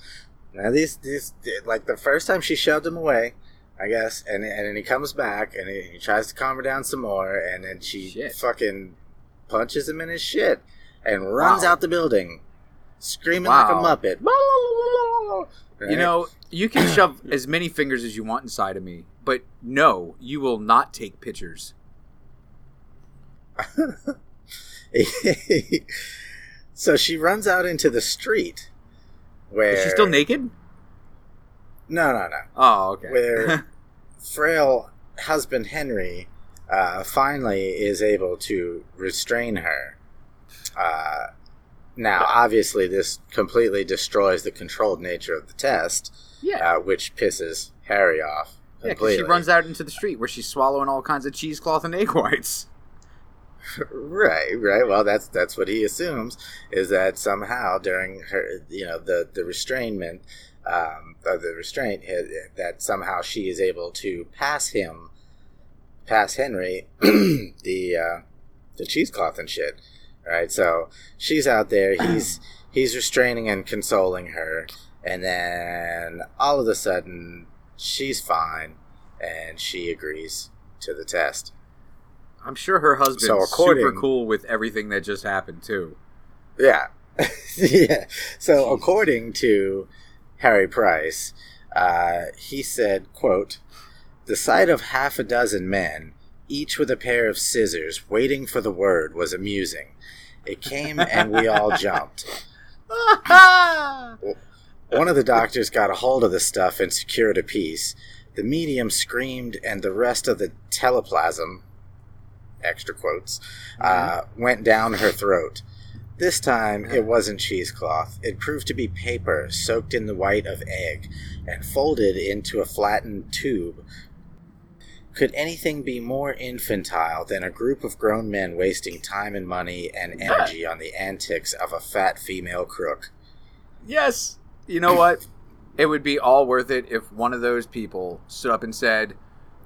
Now these these like the first time she shoved him away, I guess, and and then he comes back and he, he tries to calm her down some more, and then she Shit. fucking punches him in his shit and runs Wow. out the building, screaming Wow. like a muppet. You know, you can shove as many fingers as you want inside of me, but no, you will not take pictures. so she runs out into the street. Where Is she still naked? No, no, no. Oh, okay. Where frail husband Henry uh, finally is able to restrain her. Uh, now, obviously, this completely destroys the controlled nature of the test, yeah. uh, which pisses Harry off. Yeah, because she runs out into the street where she's swallowing all kinds of cheesecloth and egg whites. right, right. Well, that's that's what he assumes is that somehow during her, you know, the the restrainment, um, of the restraint, uh, that somehow she is able to pass him, pass Henry, the uh, the cheesecloth and shit. Right. So she's out there. He's he's restraining and consoling her, and then all of a sudden she's fine, and she agrees to the test. I'm sure her husband's So according- super cool with everything that just happened too. Yeah. yeah. So according to Harry Price, uh, he said, quote, The sight of half a dozen men, each with a pair of scissors, waiting for the word was amusing. It came and we all jumped. One of the doctors got a hold of the stuff and secured a piece. The medium screamed, and the rest of the teleplasm, extra quotes, uh, went down her throat. This time, it wasn't cheesecloth. It proved to be paper soaked in the white of egg and folded into a flattened tube. Could anything be more infantile than a group of grown men wasting time and money and energy on the antics of a fat female crook? Yes. You know what? It would be all worth it if one of those people stood up and said,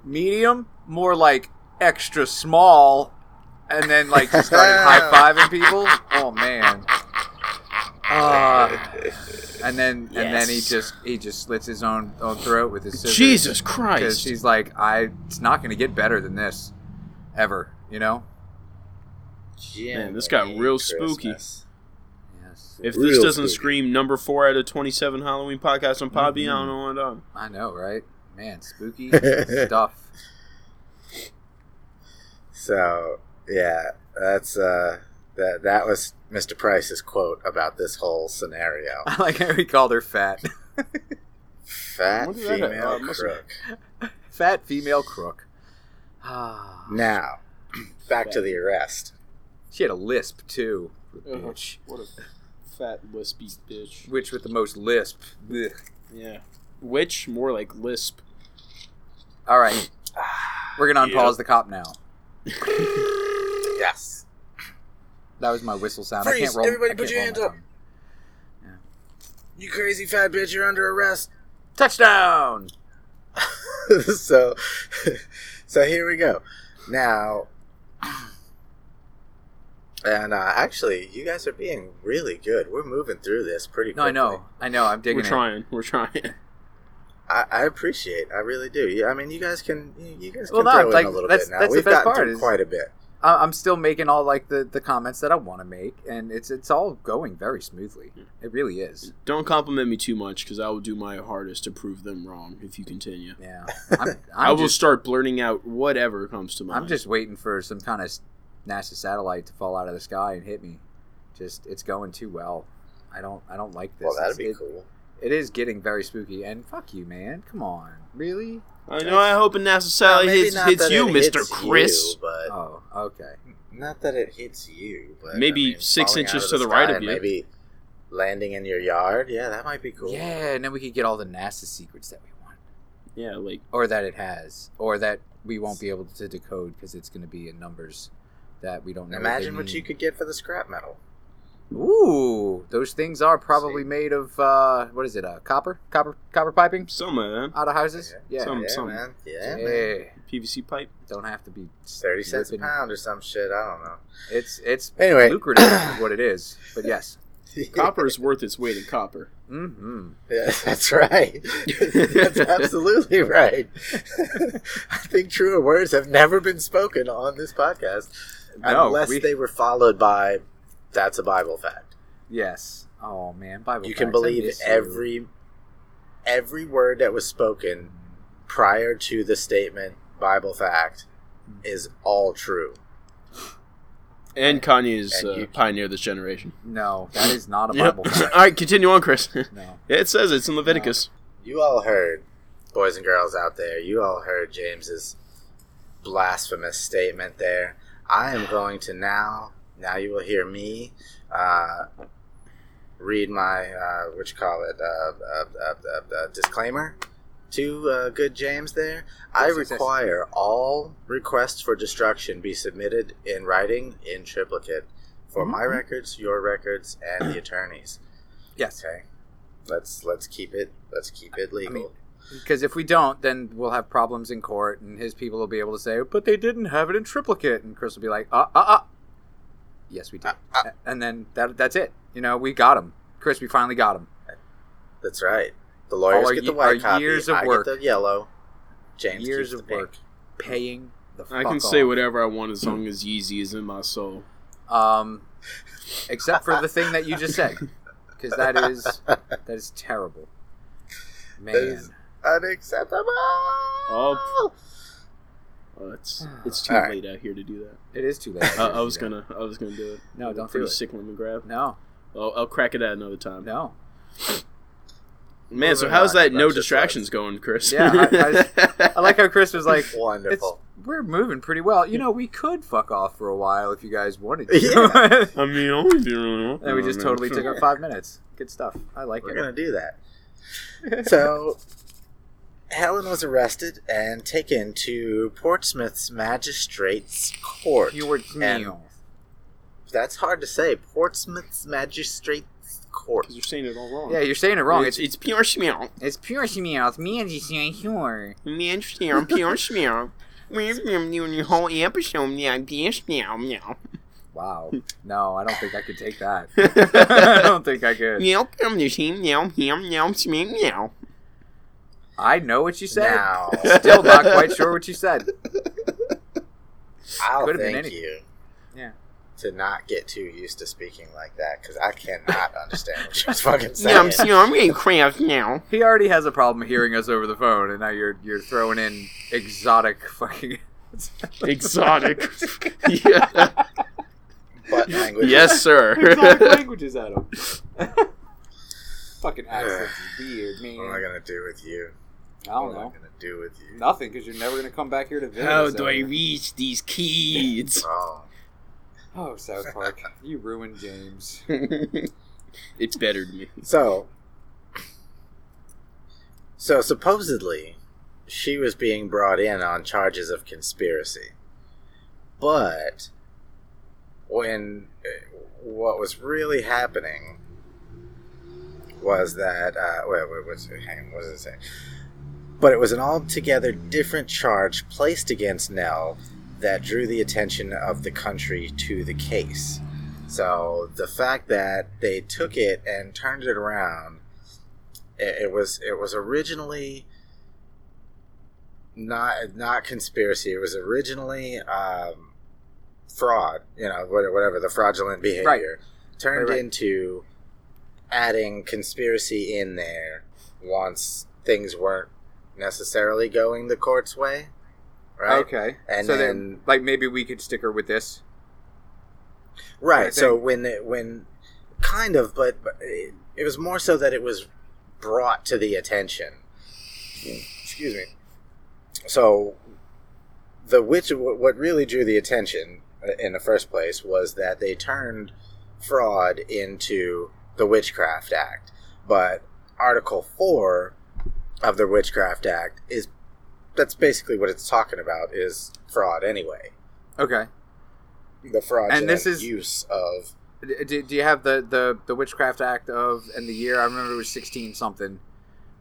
medium, more like extra small, and then like just started high fiving people. Oh man. Uh, and then and then he just he just slits his own own throat with his scissors. Jesus Because Christ! she's like, I it's not gonna get better than this. Ever, you know? Man, this got Jiminy real spooky. Christmas. Yes. If Real this doesn't spooky. scream number four out of twenty-seven Halloween podcast on Podbean, I don't know what I'm. I know, right? Man, spooky stuff. So yeah, that's uh, that that was Mr. Price's quote about this whole scenario. I like how he called her fat. Fat What is that? female Uh, crook. fat female crook. Ah. Now, back to the arrest. She had a lisp too, Uh-huh. bitch. What a fat lispy bitch. Which with the most lisp. Ugh. Yeah. Which more like lisp. All right, we're gonna Yeah. unpause the cop now. Yes. That was my whistle sound. I Freeze! can't roll. Everybody put can't your hands up. tongue. You crazy fat bitch, you're under arrest. Touchdown! so, so here we go. Now, and uh, actually, you guys are being really good. We're moving through this pretty No. I know. I know. I'm digging We're it. trying. We're trying. I, I appreciate. I really do. Yeah, I mean, you guys can. You guys can Well, no, throw like, in a little that's- bit now. We've gotten part through is- quite a bit. I- I'm still making all like the, the comments that I want to make, and it's it's all going very smoothly. It really is. Don't compliment me too much because I will do my hardest to prove them wrong if you continue. Yeah. I'm, I'm I will just, start blurting out whatever comes to mind. I'm just waiting for some kind of NASA satellite to fall out of the sky and hit me. Just it's going too well. I don't I don't like this. Well, that'd It's- be it- cool. It is getting very spooky, and fuck you, man. Come on, really? Oh, I know. I hope a NASA Well, hits, hits you, Mister Chris. you, but Oh, okay. not that it hits you. But Maybe I mean, six inches to the right of you. Maybe landing in your yard. Yeah, that might be cool. Yeah, and then we could get all the NASA secrets that we want, Yeah, like or that it has, or that we won't be able to decode because it's going to be in numbers that we don't know. Imagine what, what you could get for the scrap metal. Ooh, those things are probably made of uh, what is it? Uh, copper, copper, copper piping Some of them. out of houses. Yeah, Some- Yeah, some- man. Yeah, man. PVC pipe. Don't have to be. Thirty cents a pound or some shit. I don't know. It's it's Anyway, lucrative is what it is. But yes. Copper is worth its weight in copper. Mm-hmm. Yeah, that's right. that's absolutely right. I think truer words have never been spoken on this podcast, No, unless we- they were followed by "That's a Bible fact." Yes. Oh man, Bible. you can facts, I believe miss you. every every word that was spoken prior to the statement "Bible fact" is all true. And Kanye is And uh, you- pioneer this generation. No, that is not a Bible fact. All right, continue on, Chris. yeah, No. it says it's in Leviticus. You all heard, boys and girls out there. You all heard James's blasphemous statement there. I am going to now. Now you will hear me uh, read my uh, what you call it uh, uh, uh, uh, uh, disclaimer to uh, good James. There, I require all requests for destruction be submitted in writing in triplicate for my Mhm. records, your records, and the attorneys. Yes. Okay, let's let's keep it let's keep it legal. mean, Because if we don't, then we'll have problems in court, and his people will be able to say, "But they didn't have it in triplicate," and Chris will be like, "Uh, uh, uh." Yes, we did. Uh, uh. And then that that's it. You know, we got him, Chris. We finally got him. That's right. The lawyers our get the white our copy. years of I work. get the yellow. James Years keeps of the pink. paying the. I fuck can say whatever I want as long as Yeezy is in my soul. Um, except for the thing that you just said, because that is that is terrible. Man, That is- Unacceptable. Oh. Oh, it's ah. it's too All right. late out here to do that. it is too late. I, I was gonna I was gonna do it. No, don't do Pretty it. sick Lemongrab. No, I'll, I'll crack it at another time. no. Man, so how's on, that no that's just distractions going, Chris? Yeah, I- I like how Chris was like, Wonderful. It's, we're moving pretty well. You know, we could fuck off for a while if you guys wanted to. Yeah. I mean, I only do and we just totally took our five minutes. Good stuff. I like it. We're gonna do that. So, Helen was arrested and taken to Portsmouth's magistrates' court. Pure And- meal. That's hard to say. Portsmouth's magistrates' court. Because you're saying it all wrong. Yeah, you're saying it wrong. It's, It's it's pure smell. it's pure meal. It's me and you sure. Man, smell, pure smell. We're doing the whole episode now. Pure smell, meow. Wow. No, I don't think I could take that. I don't think I could. Welcome to Team Meow, Meow, Meow, Smell, Meow. I know what you said. Now, Still not quite sure what you said. I'll Could've been thank any- you. Yeah. To not get too used to speaking like that, because I cannot understand what you're fucking Meow, I'm getting Craft now. He already has a problem hearing us over the phone, and now you're you're throwing in exotic fucking Exotic. yeah. Butt language. Yes, sir. exotic languages at him. fucking accent's weird, man. What am I gonna do with you? I don't what am I know. gonna do with you? Nothing, because you're never gonna come back here to visit. How do I reach these kids? Oh, Oh, South Park, you ruined James. it's bettered me. so so supposedly she was being brought in on charges of conspiracy, but when uh, what was really happening was that uh, wait, wait, what's hang on, what does it say? But it was an altogether different charge placed against Nell that drew the attention of the country to the case. So the fact that they took it and turned it around, it, it was it was originally not not conspiracy. It was originally um, fraud. You know, whatever the fraudulent behavior turned Right, right. into adding conspiracy in there once things weren't necessarily going the court's way. Right. Okay, And so then- then, like, maybe we could stick her with this. Right. So when it, when kind of, but, but it, it was more so that it was brought to the attention. Excuse me. So the witch, what really drew the attention uh, in the first place was that they turned fraud into the Witchcraft Act, but Article Four of the Witchcraft Act is that's basically what it's talking about is fraud anyway Okay, the fraud and this is- use of Do, do you have the, the, the Witchcraft Act of and the year? I remember it was sixteen something.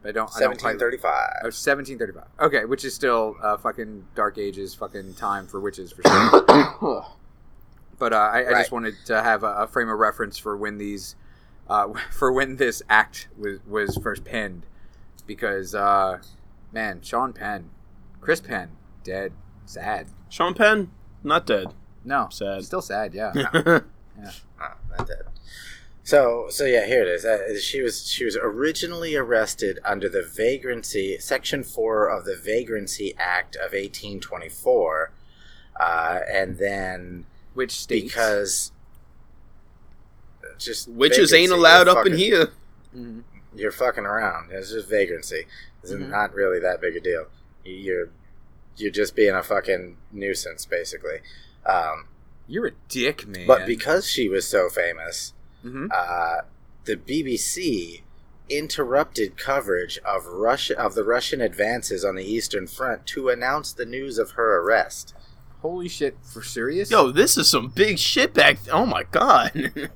But I don't. I Seventeen thirty-five. Oh, 1735. Okay, which is still uh, fucking Dark Ages, fucking time for witches for sure. but uh, I, I Right. just wanted to have a, a frame of reference for when these, uh, for when this act was was first penned, because uh, man, Sean Penn, Chris Penn, dead, sad. Sean Penn, not dead. No, Sad. Still sad. Yeah. Oh, not dead. So, so yeah, here it is. Uh, she was she was originally arrested under the vagrancy section four of the Vagrancy Act of eighteen twenty four, uh, and then which states? because just Witches ain't allowed you're up in here. You're fucking around. It's just vagrancy. It's Mhm. not really that big a deal. You're you're just being a fucking nuisance, basically. Um, you're a dick, man. but because she was so famous, Mhm. uh, the BBC interrupted coverage of Russia of the Russian advances on the Eastern Front to announce the news of her arrest. holy shit, for serious? Yo, this is some big shit back. oh my god,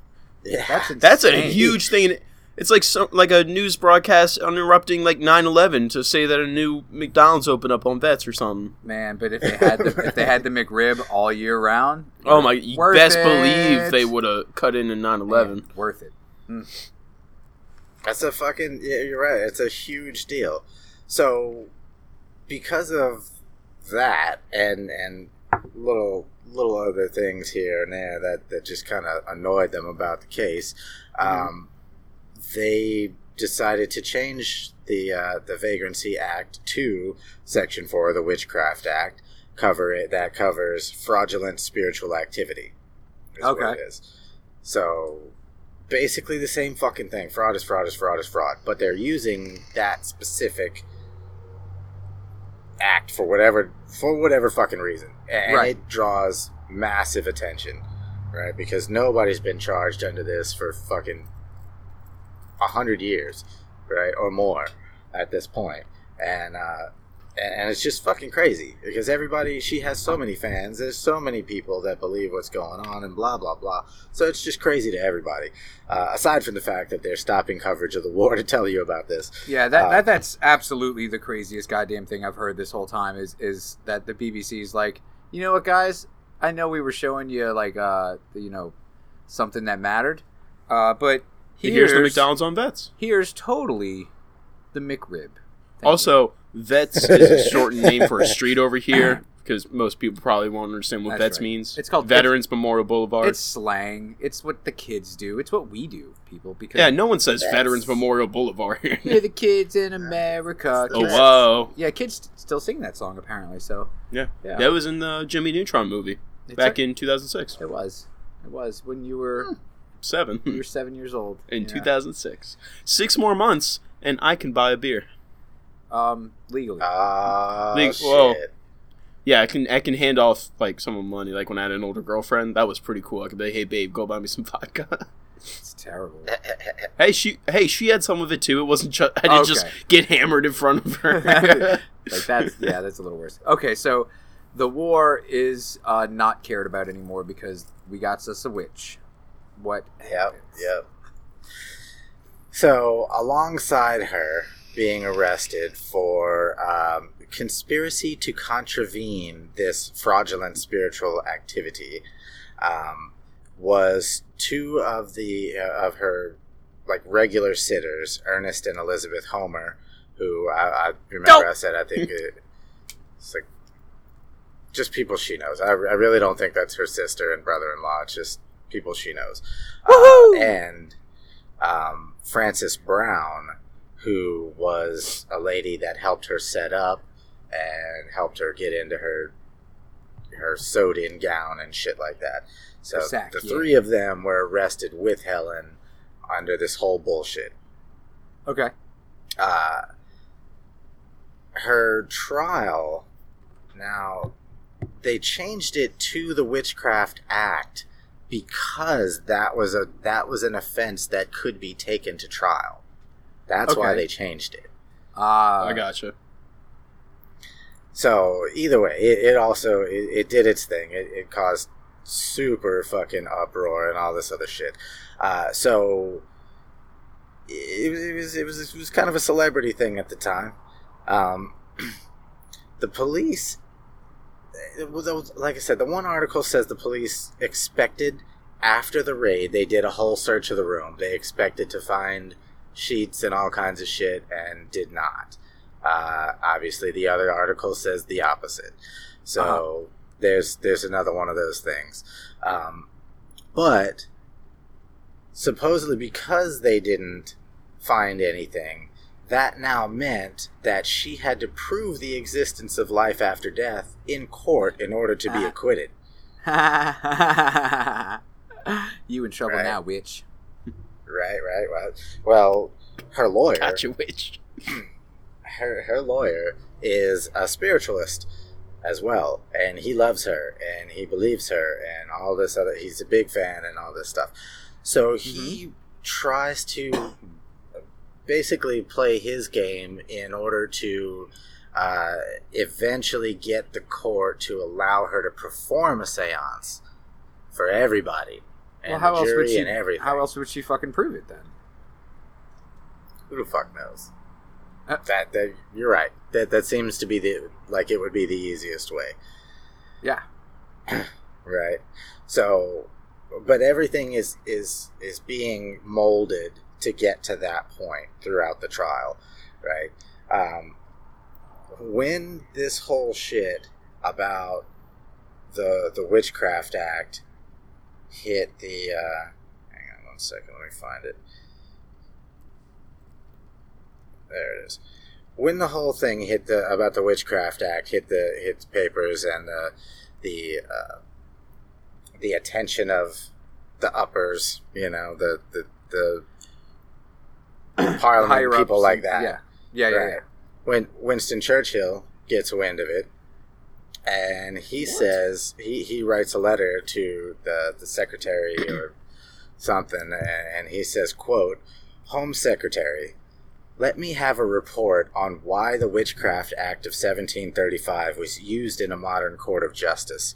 Yeah, that's that's a huge thing. It's like some like a news broadcast interrupting like 9/11 to say that a new McDonald's opened up on Vets or something. Man, but if they had the, if they had the McRib all year round, Oh my! You worth best it. believe they would have cut in in 9/11. Man, worth it. That's a fucking yeah, you're right. It's a huge deal. So because of that and and little little other things here and there that that just kind of annoyed them about the case, um, they decided to change the uh, the Vagrancy Act to Section Four of the Witchcraft Act, cover it that covers fraudulent spiritual activity. Okay. it is. So basically the same fucking thing. Fraud is fraud is fraud is fraud. But they're using that specific act for whatever for whatever fucking reason. And Right. it draws massive attention. Right? Because nobody's been charged under this for fucking a hundred years, right? Or more at this point. And uh and, and it's just fucking crazy because everybody she has so many fans there's so many people that believe what's going on and blah blah blah so it's just crazy to everybody uh, aside from the fact that they're stopping coverage of the war to tell you about this Yeah, that, Uh, that that's absolutely the craziest goddamn thing I've heard this whole time is is that the bbc is like, you know what, guys? I know we were showing you like uh you know something that mattered, uh, but Here's, the McDonald's on Vets. Here's totally the McRib. Thank Also, Vets is a shortened name for a street over here because most people probably won't understand what That's Vets right. means. It's called- Veterans Memorial Boulevard. it's slang. It's what the kids do. It's what we do, people. Because yeah, no one says Vets. Veterans Memorial Boulevard. We're the kids in America. oh Kids- whoa! Yeah, kids still sing that song apparently. So Yeah. yeah, that was in the Jimmy Neutron movie It's back a- in 2006. It was. It was when you were hmm. Seven you were seven years old. in Yeah. 2006. Six more months, and I can buy a beer. Um, legally. Big- shit whoa. Yeah, I can I can hand off like some of the money. Like when I had an older girlfriend, that was pretty cool. I could be like, "Hey, babe, go buy me some vodka." it's terrible. hey, she hey she had some of it too. It wasn't just I didn't just get hammered in front of her. like that's yeah, that's a little worse. Okay, so the war is uh, not cared about anymore because we got us a witch. What? Yep, yep. So, alongside her being arrested for um, conspiracy to contravene this fraudulent spiritual activity, um, was two of the uh, of her like regular sitters, Ernest and Elizabeth Homer, who I, I remember I said I think it, it's like just people she knows. I, I really don't think that's her sister and brother-in-law. It's just people she knows. Uh, and um, Frances Brown, who was a lady that helped her set up and helped her get into her her sewed-in gown and shit like that. So sack, the yeah. three of them were arrested with Helen under this whole bullshit. Okay. Uh, her trial now they changed it to the Witchcraft Act because that was a that was an offense that could be taken to trial. That's why they changed it. Uh, I gotcha. So either way, it, it also it, it did its thing. It, it caused super fucking uproar and all this other shit. Uh, so it, was- it was it was it was kind of a celebrity thing at the time. Um, the police, it was, like I said, the one article says the police expected after the raid they did a whole search of the room. They expected to find sheets and all kinds of shit and did not. Uh, obviously, the other article says the opposite. So there's there's another one of those things. Um, but supposedly because they didn't find anything, that now meant that she had to prove the existence of life after death in court in order to be Ah. acquitted. you in trouble Right. now, witch. Right, right. Well, well her lawyer, Gotcha, witch. her her lawyer is a spiritualist as well, and he loves her and he believes her and all this other. He's a big fan and all this stuff. So he tries to basically play his game in order to uh, eventually get the court to allow her to perform a séance for everybody and well, how the else jury would she? and everything. How else would she fucking prove it then? Who the fuck knows? Uh, that, that you're right. That that seems to be the like it would be the easiest way, Yeah. right? So, but everything is is is being molded to get to that point throughout the trial, right? Um, when this whole shit about the the Witchcraft Act hit the uh, hang on one second, let me find it. There it is. When the whole thing hit the about the Witchcraft Act hit the hit the papers and the the uh, the attention of the uppers, you know, the the the parliament Higher people ups like that. Yeah. Yeah. Yeah. Right. When Winston Churchill gets wind of it, and he says he, he writes a letter to the the secretary or something, and he says, "quote Home Secretary, let me have a report on why the Witchcraft Act of 1735 was used in a modern court of justice.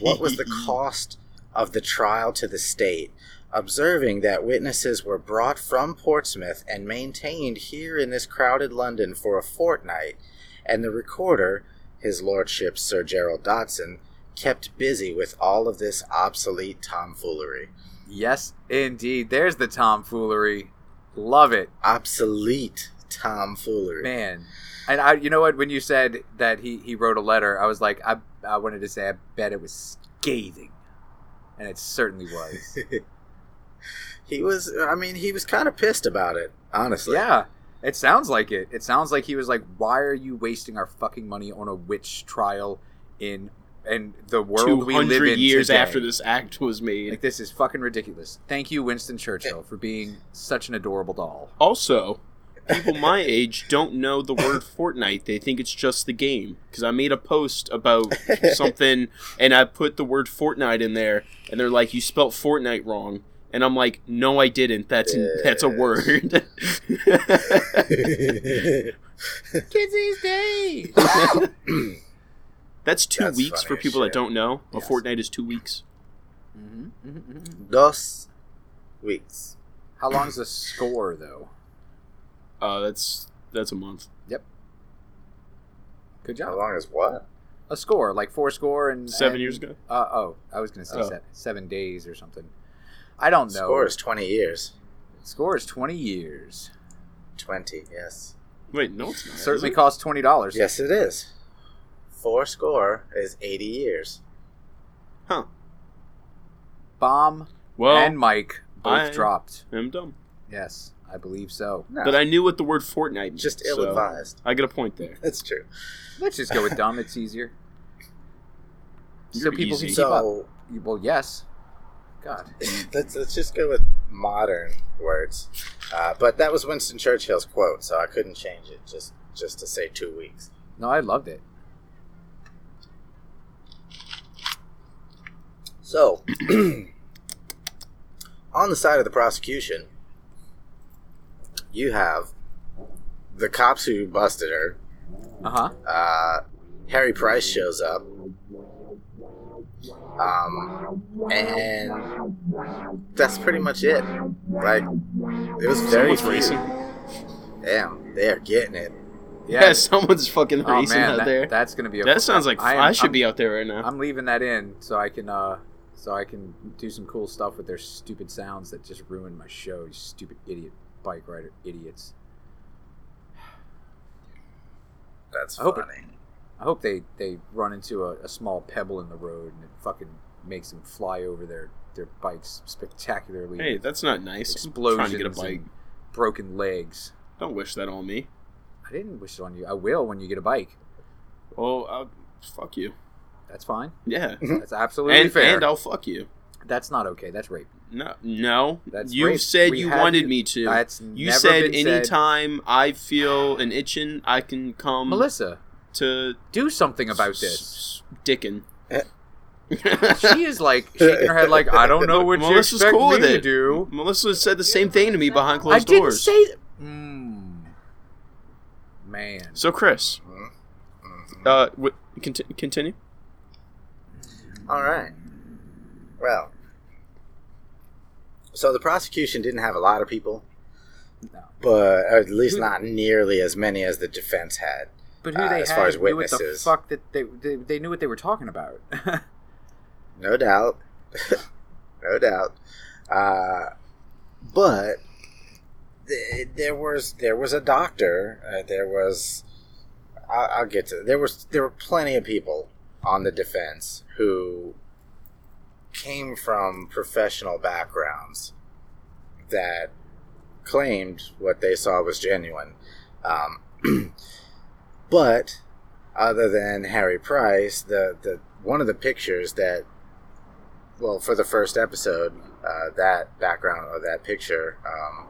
What was the cost of the trial to the state?" Observing that witnesses were brought from Portsmouth and maintained here in this crowded London for a fortnight, and the recorder, his lordship Sir Gerald Dodson, kept busy with all of this obsolete tomfoolery. Yes, indeed. There's the tomfoolery. Love it, Obsolete tomfoolery. man. And I, you know what? When you said that he he wrote a letter, I was like, I I wanted to say, I bet it was scathing, and it certainly was. he was, I mean, he was kind of pissed about it, honestly. yeah. It sounds like it. It sounds like he was like, "Why are you wasting our fucking money on a witch trial in in the world Two we live in years today? after this act was made. Like this is fucking ridiculous. Thank you, Winston Churchill, for being such an adorable doll. Also, people my age don't know the word Fortnite. They think it's just the game. Because I made a post about something and I put the word Fortnite in there, and they're like, "You spelt Fortnite wrong." And I'm like, "No, I didn't. That's that's a word." Kids these days. that's two That's weeks funny for as people that don't know. A Yes. fortnight is two weeks. Mhm, mhm, mhm. Dos weeks. How long's the score though? Uh, that's that's a month. Yep. Good job. How long is what? A score, like four score and Seven and- years ago. Uh, oh, I was gonna say Oh. se- seven days or something. I don't know. Score is 20 years. Score is twenty years. 20, yes. Wait, no, it's not. Certainly is it? costs twenty dollars. Yes, it is. Four score is 80 years. Huh. Bomb Well, and Mike both I- dropped. I'm dumb. Yes, I believe so. No, But I knew what the word Fortnite meant. just ill-advised. I get a point there. That's true. Let's just go with dumb. It's easier. so You're people easy. can keep up. Well, yes. God. let's let's just go with modern words. Uh, but that was Winston Churchill's quote, so I couldn't change it just just to say two weeks. No, I loved it. So, on the side of the prosecution, you have the cops who busted her. Uh huh. Uh, Harry Price shows up, Um, and that's pretty much it. Like, it was very Someone's few. racing. Damn, they are getting it. Yeah, someone's fucking Oh racing man, out that, there. that's gonna be. A, that sounds like I, am- should I'm- be out there right now. I'm leaving that in so I can uh so I can do some cool stuff with their stupid sounds that just ruined my show. You stupid idiot bike rider idiots. That's I hope it- funny. I hope they they run into a, a small pebble in the road and it fucking makes them fly over their their bikes spectacularly. hey, that's not nice. I'm explosions trying to get a bike. and broken legs. Don't wish that on me. I didn't wish it on you. I will when you get a bike. Well, uh, fuck you. That's fine. Yeah, That's absolutely and fair. and I'll fuck you. That's not okay. That's rape. No, no. That's you rape. said We you wanted you- me to. That's you never said been said. anytime I feel an itching, I can come Melissa, to do something about s- this. s- dickin. She is like shaking her head like I don't know what you Melissa's expect cool me with to it. do. Melissa said the same thing to me behind I closed didn't doors. say. Th- mm. Man, So, Chris, Mhm. uh, w- conti- continue. All right. Well, so the prosecution didn't have a lot of people, no. but or at least not nearly as many as the defense had. But who Uh, they as had far as knew what the witnesses. fuck that they, they they knew what they were talking about. No doubt. no doubt. Uh, but th- there was there was a doctor. Uh, there was. I'll, I'll get to. There was there were plenty of people on the defense who came from professional backgrounds that claimed what they saw was genuine. Um, but other than Harry Price, the, the one of the pictures that well, for the first episode, uh, that background or that picture, um,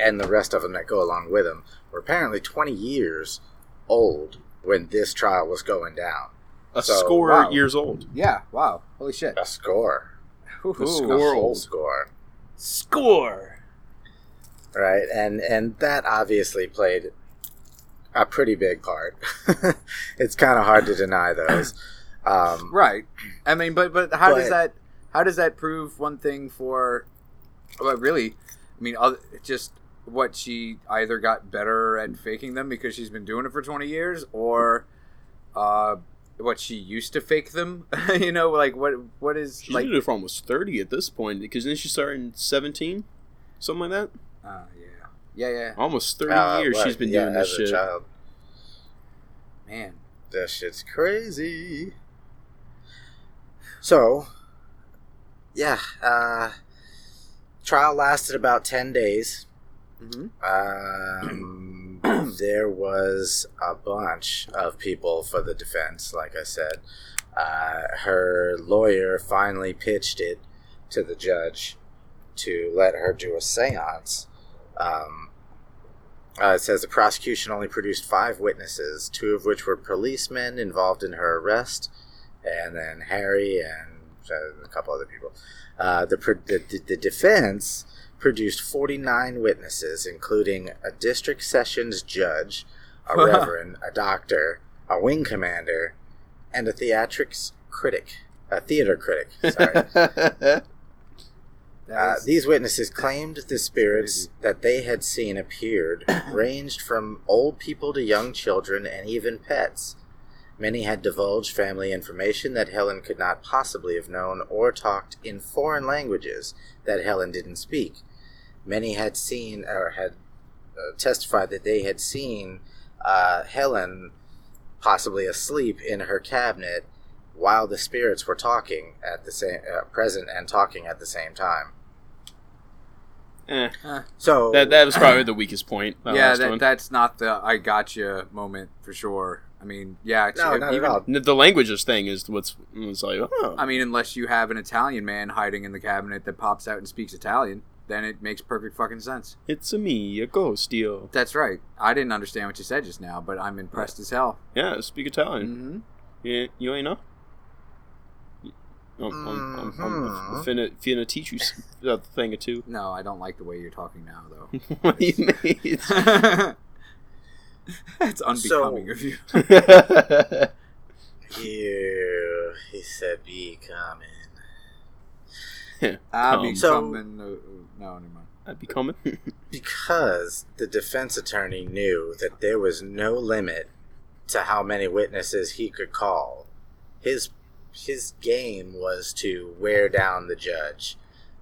and the rest of them that go along with them, were apparently 20 years old when this trial was going down. A So, score wow. years old. yeah. Wow. Holy shit. A score. Ooh, The A score whole score. Score. Right, and and that obviously played a pretty big part. it's kind of hard to deny those. Um, Right. I mean, but but how does that how does that prove one thing for? Well, really, I mean, just what she either got better at faking them because she's been doing it for twenty years, or uh, what she used to fake them. you know, like what what is She's like? been doing it for almost 30 at this point because then she started in 17? Something like that? Uh, yeah, yeah, yeah. Almost 30 uh, years what- she's been yeah, doing this as shit. a child. Man, That shit's crazy. So, yeah, uh, trial lasted about 10 days. hmm Um, there was a bunch of people for the defense, like I said. Uh, her lawyer finally pitched it to the judge to let her do a seance. Um, uh, it says the prosecution only produced five witnesses, two of which were policemen involved in her arrest, and then Harry and uh, a couple other people. Uh, the, the, the, the defense produced 49 witnesses, including a district sessions judge, a reverend, a doctor, a wing commander, and a theatrics critic, a theater critic. Sorry. Uh, these witnesses claimed the spirits that they had seen appeared ranged from old people to young children and even pets. Many had divulged family information that Helen could not possibly have known or talked in foreign languages that Helen didn't speak. Many had seen or had uh, testified that they had seen uh, Helen possibly asleep in her cabinet while the spirits were talking at the same uh, present and talking at the same time. Eh, So that, that was probably the weakest point. that yeah, that, that's not the I gotcha moment for sure. I mean, yeah, it's- no, not even- at all. The languages thing is what's it's like, oh. I mean, unless you have an Italian man hiding in the cabinet that pops out and speaks Italian, then it makes perfect fucking sense. it's a me, a ghost, yo. That's right. I didn't understand what you said just now, but I'm impressed as hell. Yeah, speak Italian. Mm-hmm. Yeah, you ain't know? I'm, I'm, I'm, I'm, I'm finna, finna teach you s- a thing or two. No, I don't like the way you're talking now, though. what do you mean? That's unbecoming of you. You he said be coming. I'll Um, be So- coming. uh, uh, no, never mind. I'd be coming. Because the defense attorney knew that there was no limit to how many witnesses he could call. His his game was to wear down the judge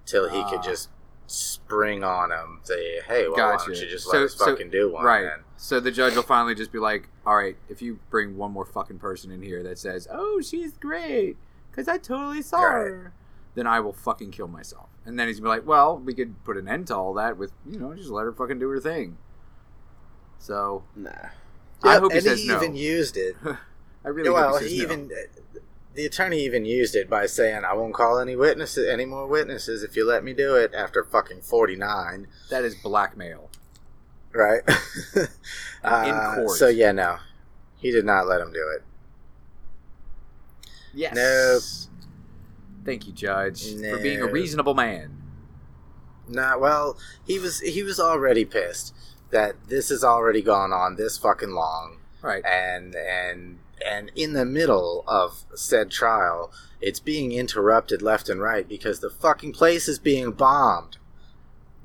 till he Ah. could just spring on him. Say, "Hey, well, why don't you just So- let us so- fucking do one?" Right. then?" So the judge will finally just be like, "All right, if you bring one more fucking person in here that says, "Oh, she's great," because I totally saw Right. her, then I will fucking kill myself." And then he's gonna be like, "Well, we could put an end to all that with, you know, just let her fucking do her thing." So nah. I Yep, hope he and says he no. even used it. I really well, hope he says he no. even the attorney even used it by saying, "I won't call any witnesses, any more witnesses, if you let me do it." After fucking forty nine, That is blackmail. right? And in Uh, court. So yeah, no, he did not let him do it. Yes. Nope. Thank you, Judge, for being a reasonable man. Nah, well, he was he was already pissed that this has already gone on this fucking long, Right. and and and in the middle of said trial, it's being interrupted left and right because the fucking place is being bombed.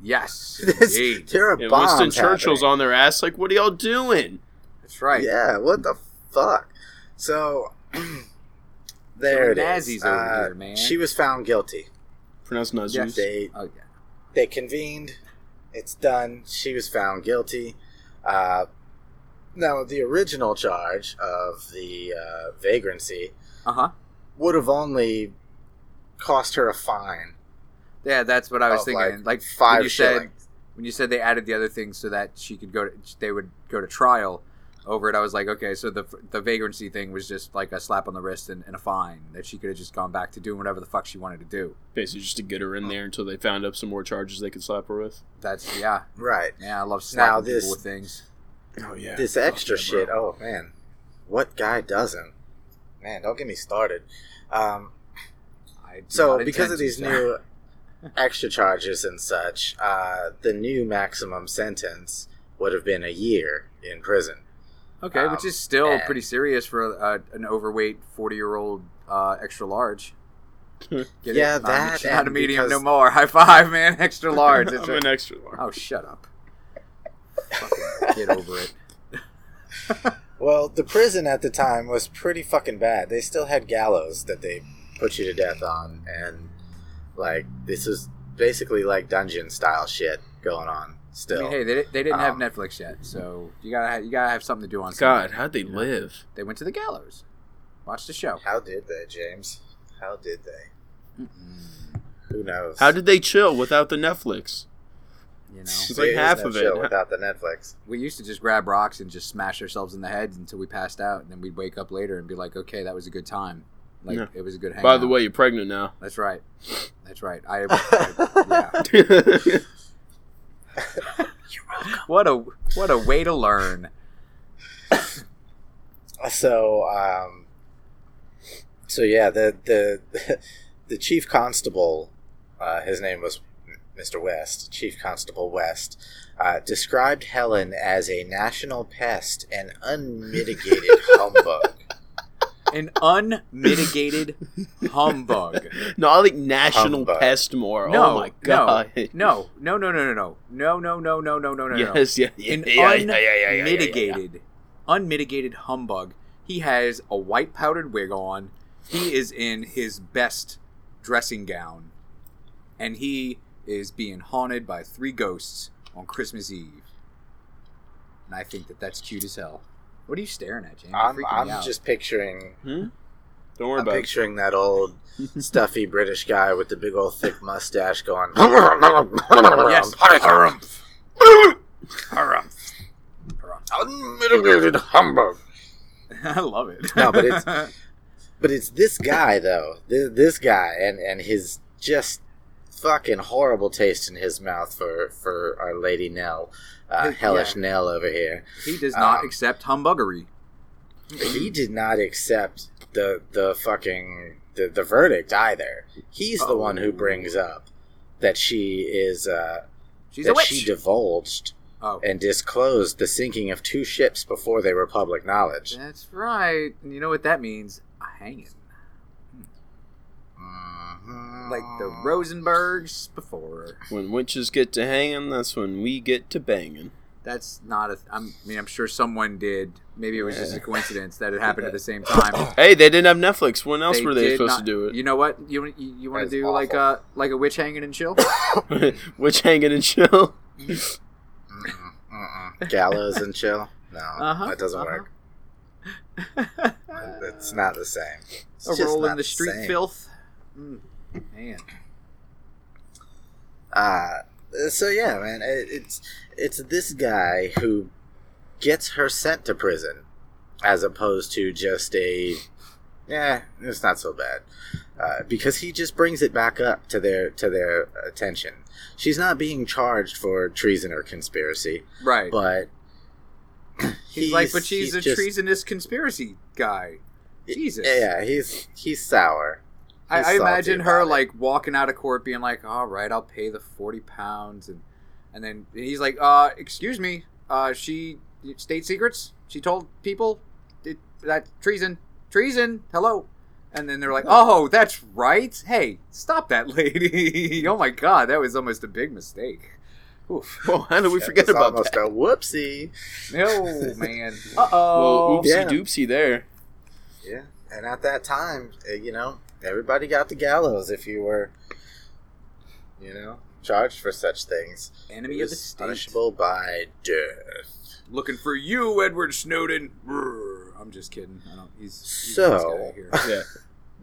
Yes. This- Indeed. there are And bombs Winston Churchill's happening. on their ass. Like, what are y'all doing? That's right. Yeah, what the fuck? So there So it is. Nazi's over Uh, here, man. She was found guilty. Pronounced Nazus. Yes. They Oh yeah. they convened. It's done. She was found guilty. Uh, now, the original charge of the uh, vagrancy Uh huh. would have only cost her a fine. Yeah, that's what I was thinking. Like, five when you said when you said they added the other things so that she could go to they would go to trial over it. I was like, okay, so the the vagrancy thing was just like a slap on the wrist and, and a fine that she could have just gone back to doing whatever the fuck she wanted to do. Basically, just to get her in there until they found up some more charges they could slap her with. That's yeah, Right. yeah. I love Now this- people with things. Oh yeah. This extra yeah, shit. Oh man, what guy doesn't? Man, don't get me started. Um, I so because of these sir. new extra charges and such, uh, the new maximum sentence would have been a year in prison. okay, which um, is still and- pretty serious for uh, an overweight forty year old uh, extra large. Get Yeah, Not a- that not a medium because- no more. High five, man. Extra large. It's I'm a- an extra large. Oh, shut up. Fucking get over it. Well, the prison at the time was pretty fucking bad. They still had gallows that they put you to death on, and like this is basically like dungeon style shit going on I still. mean, hey, they, they didn't have Um, Netflix yet, so you gotta have, you gotta have something to do on. God, Sunday. how'd they live? They went to the gallows. Watch the show. How did they, James? How did they? Mm-mm. Who knows? How did they chill without the Netflix? You know, It's like half no of it. without the Netflix. we used to just grab rocks and just smash ourselves in the head until we passed out, and then we'd wake up later and be like, "Okay, that was a good time. Like Yeah. it was a good hangout." By the way, you're pregnant now. that's right. That's right. I, I yeah. What a what a way to learn. So, um, so yeah, the the the chief constable, uh, his name was Mr. West, Chief Constable West, uh, described Helen as a national pest and unmitigated humbug. An unmitigated humbug. no, I like National Humbug. Pest more. No, oh my god. No, no, no, no, no, no, no, no, no, no, no, no, no. Yes, yeah, yeah, An yeah, yeah, yeah, yeah, yeah, yeah, yeah. unmitigated, unmitigated humbug. He has a white powdered wig on. He is in his best dressing gown, and he is being haunted by three ghosts on Christmas Eve. And I think that that's cute as hell. What are you staring at, James? I'm, I'm just picturing, Hmm? Don't worry I'm about it. picturing that old stuffy British guy with the big old thick mustache going. yes. Harumph. Harumph. unmitigated humbug. I love it. No, but it's- But it's this guy though, this, this guy, and and his just fucking horrible taste in his mouth for for our lady Nell, uh, Yeah. hellish Nell over here. he does not Um, accept humbuggery. He did not accept the the fucking the, the verdict either. He's the one who Oh. brings up that she is uh, She's a that witch. she divulged oh, and disclosed the sinking of two ships before they were public knowledge. that's right. And you know what that means? Hanging. Like the Rosenbergs before. When witches get to hanging, that's when we get to banging. That's not a. I'm, I mean, I'm sure someone did. Maybe it was just a coincidence that it happened at the same time. Hey, they didn't have Netflix. When else were they did supposed not- to do it? You know what? You you, you want That's to do like a like a witch hanging and chill? Witch hanging and chill. Gallows and chill? No, Uh-huh, that doesn't uh-huh. work. It's not the same. It's a just roll in not the street same. filth. Mm, man, Uh, so yeah, man, it, it's it's this guy who gets her sent to prison, as opposed to just a, yeah, it's not so bad, uh, because he just brings it back up to their to their attention. She's not being charged for treason or conspiracy, right? but he's, like, but she's he's a just- treasonous conspiracy guy. Jesus. Yeah, he's he's sour. I, I imagine her about it. like walking out of court, being like, "All right, I'll pay the forty pounds," and and then he's like, "Uh, excuse me, uh, she state secrets. She told people it, that treason, treason. Hello." And then they're like, "Oh, that's right. Hey, stop that lady. oh my god, that was almost a big mistake." Oof. Well, how did we It forget was about that? a whoopsie. No man. Uh Well, oh. oopsie Yeah. doopsie there. Yeah, and at that time, uh, you know, everybody got the gallows if you were, you know, charged for such things. Enemy It of the state. punishable by death. Looking for you, Edward Snowden. Brr. I'm just kidding. I don't. He's, he's So- nice here. Yeah,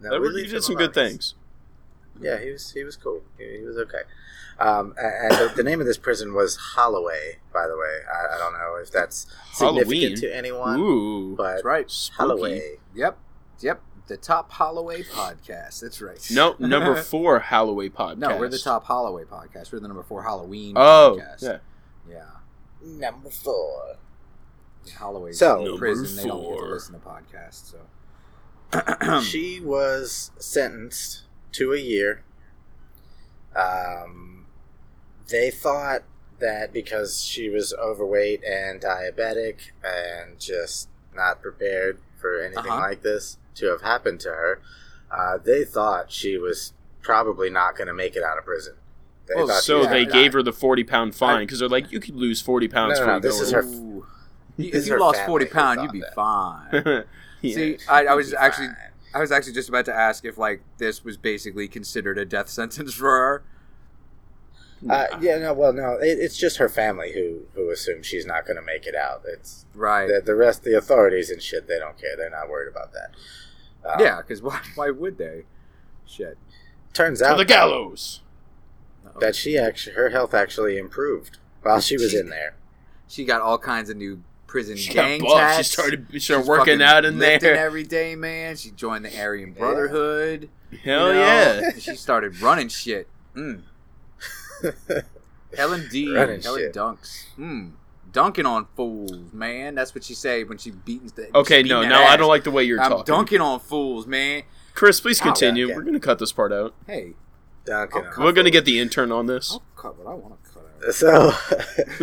No, we Edward, you did some good things. Yeah, he was he was cool. He, he was okay. Um, and the, the name of this prison was Holloway. By the way, I, I don't know if that's Halloween? significant to anyone, Ooh, but That's right. spooky. Holloway. Yep. Yep. The top Holloway podcast. That's right. No, number four Holloway podcast. No, we're the top Holloway podcast. We're the number four Halloween Oh, podcast. yeah. Yeah. Number four. Holloway's So- in prison. Number They don't get to listen to podcasts. So. she was sentenced to a year. Um, they thought that because she was overweight and diabetic and just not prepared for anything Uh-huh. like this to have happened to her, uh, they thought she was probably not going to make it out of prison. They thought she So they gave die. her the forty pound fine because they're like, you could lose forty pounds No, for no, this is her- Ooh. This if you her lost forty pounds, you'd be that. fine. Yeah. See, I, I was actually, fine. I was actually just about to ask if like this was basically considered a death sentence for her. Uh, yeah, no, well, no, it, it's just her family who who assume she's not going to make it out. It's Right. the, the rest, the authorities and shit. They don't care. They're not worried about that. Um, yeah, because why, why would they? Shit. turns to out the gallows. That she actually her health actually improved while she was in there. She got all kinds of new prison She got gang buff. She started, she started She's working out in there. every day, man. She joined the Aryan Brotherhood. Hell you know? yeah! she started running shit. Mm. Helen D. Running Helen shit. Dunks. Mm. Dunking on fools, man. That's what she say when she beats the. Okay, beating no, that no, I don't like the way you're I'm talking. dunking on fools, man. Chris, please continue. yeah, yeah. We're gonna cut this part out. Hey, Duncan. I'll on- We're gonna get the intern on this. I'll cut what I want to cut out. So,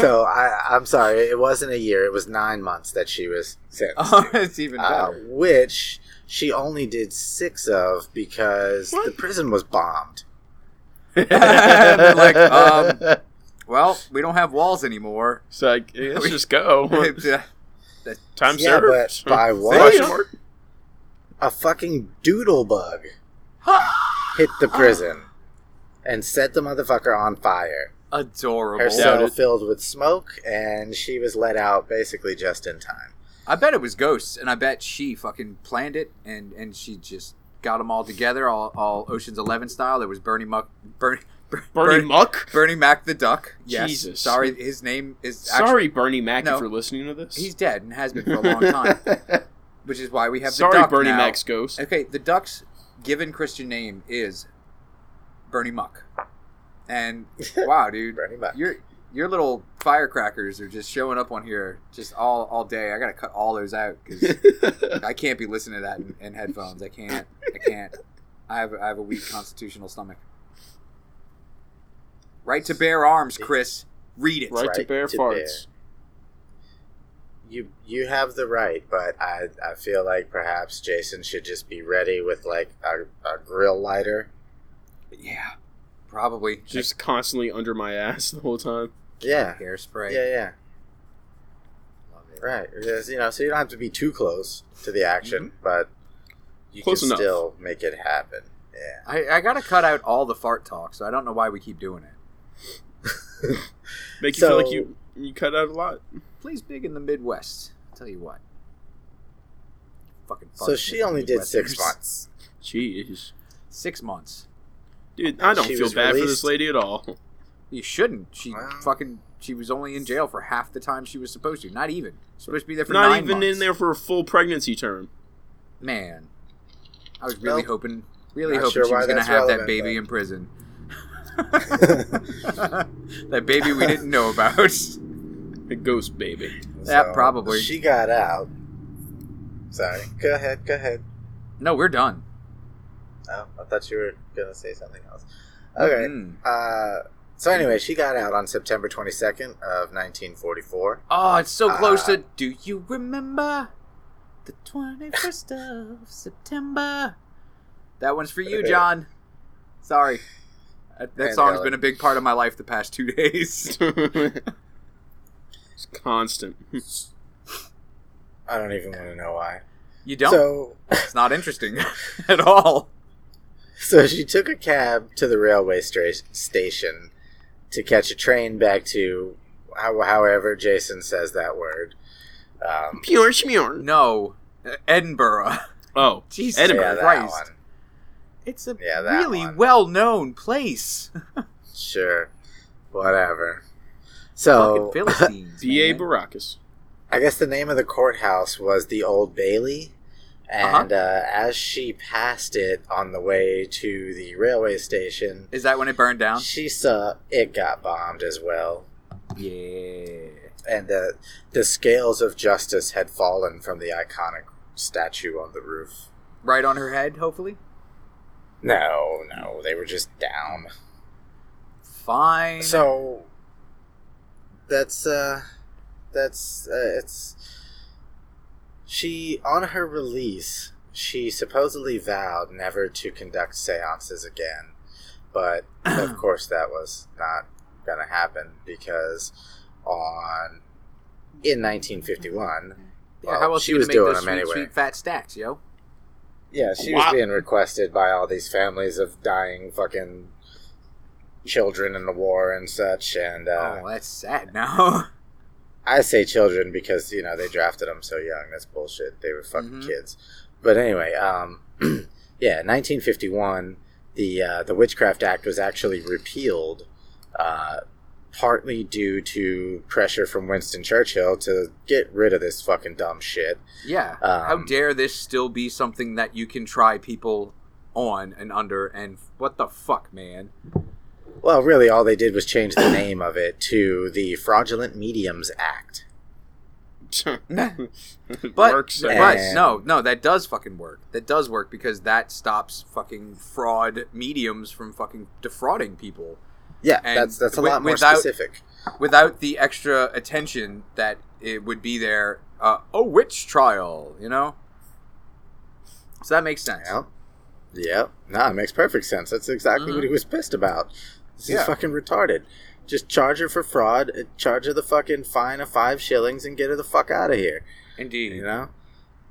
so I, I'm sorry. It wasn't a year. It was nine months that she was sentenced. Oh, to, it's even uh, better. which she only did six of because What? the prison was bombed. like, um, well, we don't have walls anymore. So like, yeah, let's just go. Yeah. Time Yeah, served. but by what? A fucking doodle bug hit the prison and set the motherfucker on fire. Adorable. Her Doubt cell it. filled with smoke, and she was let out basically just in time. I bet it was ghosts, and I bet she fucking planned it, and and she just got them all together, all, all Ocean's Eleven style. There was Bernie Muck, Bernie, Ber- Bernie Muck. Bernie Mac the Duck. Yes. Jesus. Sorry, his name is actually, Sorry, Bernie Mac, No. if you're listening to this. He's dead and has been for a long time, which is why we have Sorry, the duck Bernie now. Mac's ghost. Okay, the duck's given Christian name is Bernie Muck, and wow, dude, Bernie Muck. your your little firecrackers are just showing up on here just all all day. I gotta cut all those out because I can't be listening to that in, in headphones. I can't. I can't. I have I have a weak constitutional stomach. Right to bear arms, Chris. Read it. right, to Right bear to farts. you you have the right, but I I feel like perhaps Jason should just be ready with like a, a grill lighter. Yeah, probably. Just constantly under my ass the whole time. Yeah, hairspray. yeah, yeah. Love it. Right. Because, you know, so you don't have to be too close to the action, mm-hmm. but you Close can enough. still make it happen. Yeah. I, I gotta cut out all the fart talk, so I don't know why we keep doing it. Make you So- feel like you you cut out a lot. Plays big in the Midwest. I'll tell you what. Fucking. So she only did six months. Jeez, Six months. dude, I don't She feel was bad for this lady at all. You shouldn't. She Wow. fucking. She was only in jail for half the time she was supposed to. Not even. Supposed to be there for Not nine even months. in there for a full pregnancy term. Man, I was really Well, hoping, really not hoping sure she was gonna that's have that baby but- in prison. that baby we didn't know about. The ghost baby. Yeah, probably. She got out. Sorry. Go ahead. Go ahead. No, we're done. Oh, I thought you were gonna say something else. Okay. Mm. Uh, so anyway, she got out on September twenty second of nineteen forty four. Oh, it's so close Uh, to. Do you remember the twenty first of September? That one's for you, John. Sorry, that, that Man, song's been a big part of my life the past two days. it's constant. I don't even want to know why. You don't. So, it's not interesting at all. so she took a cab to the railway stra- station to catch a train back to, how, however Jason says that word. Um, Pure schmure. No, Edinburgh. Oh, Jesus Edinburgh. yeah, that Christ. One. It's a Yeah, really one. well-known place. Sure, whatever. So, Fucking B.A. man. Baracus. I guess the name of the courthouse was the Old Bailey. Uh-huh. And uh, as she passed it on the way to the railway station, Is that when it burned down? she saw it got bombed as well. Yeah. And the, the scales of justice had fallen from the iconic statue on the roof. Right on her head, hopefully. No, no, they were just down. Fine. So that's uh that's uh, it's she on her release she supposedly vowed never to conduct seances again but of course that was not gonna happen because on in 1951 yeah, well, how else she was doing them sweet, anyway. sweet fat stacks, yo? Yeah she was being requested by all these families of dying fucking children in the war and such and uh, oh, that's sad now. I say children because you know they drafted them so young. That's bullshit. They were fucking Mhm. kids. But anyway, um, yeah, 1951, the uh, the Witchcraft Act was actually repealed, uh, partly due to pressure from Winston Churchill to get rid of this fucking dumb shit. yeah. how Um, dare this still be something that you can try people on and under and what the fuck, man? Well, really, all they did was change the name of it to the Fraudulent Mediums Act. But Works. Yeah. but no, no, that does fucking work. That does work because that stops fucking fraud mediums from fucking defrauding people Yeah, And that's that's a lot more without- specific. without the extra attention that it would be there. Uh, a witch trial, you know. So that makes sense. Yep. Yep. No, it makes perfect sense. That's exactly what he was pissed about. This Yeah. is fucking retarded. Just charge her for fraud, uh, charge her the fucking fine of five shillings, and get her the fuck out of here. Indeed. You know,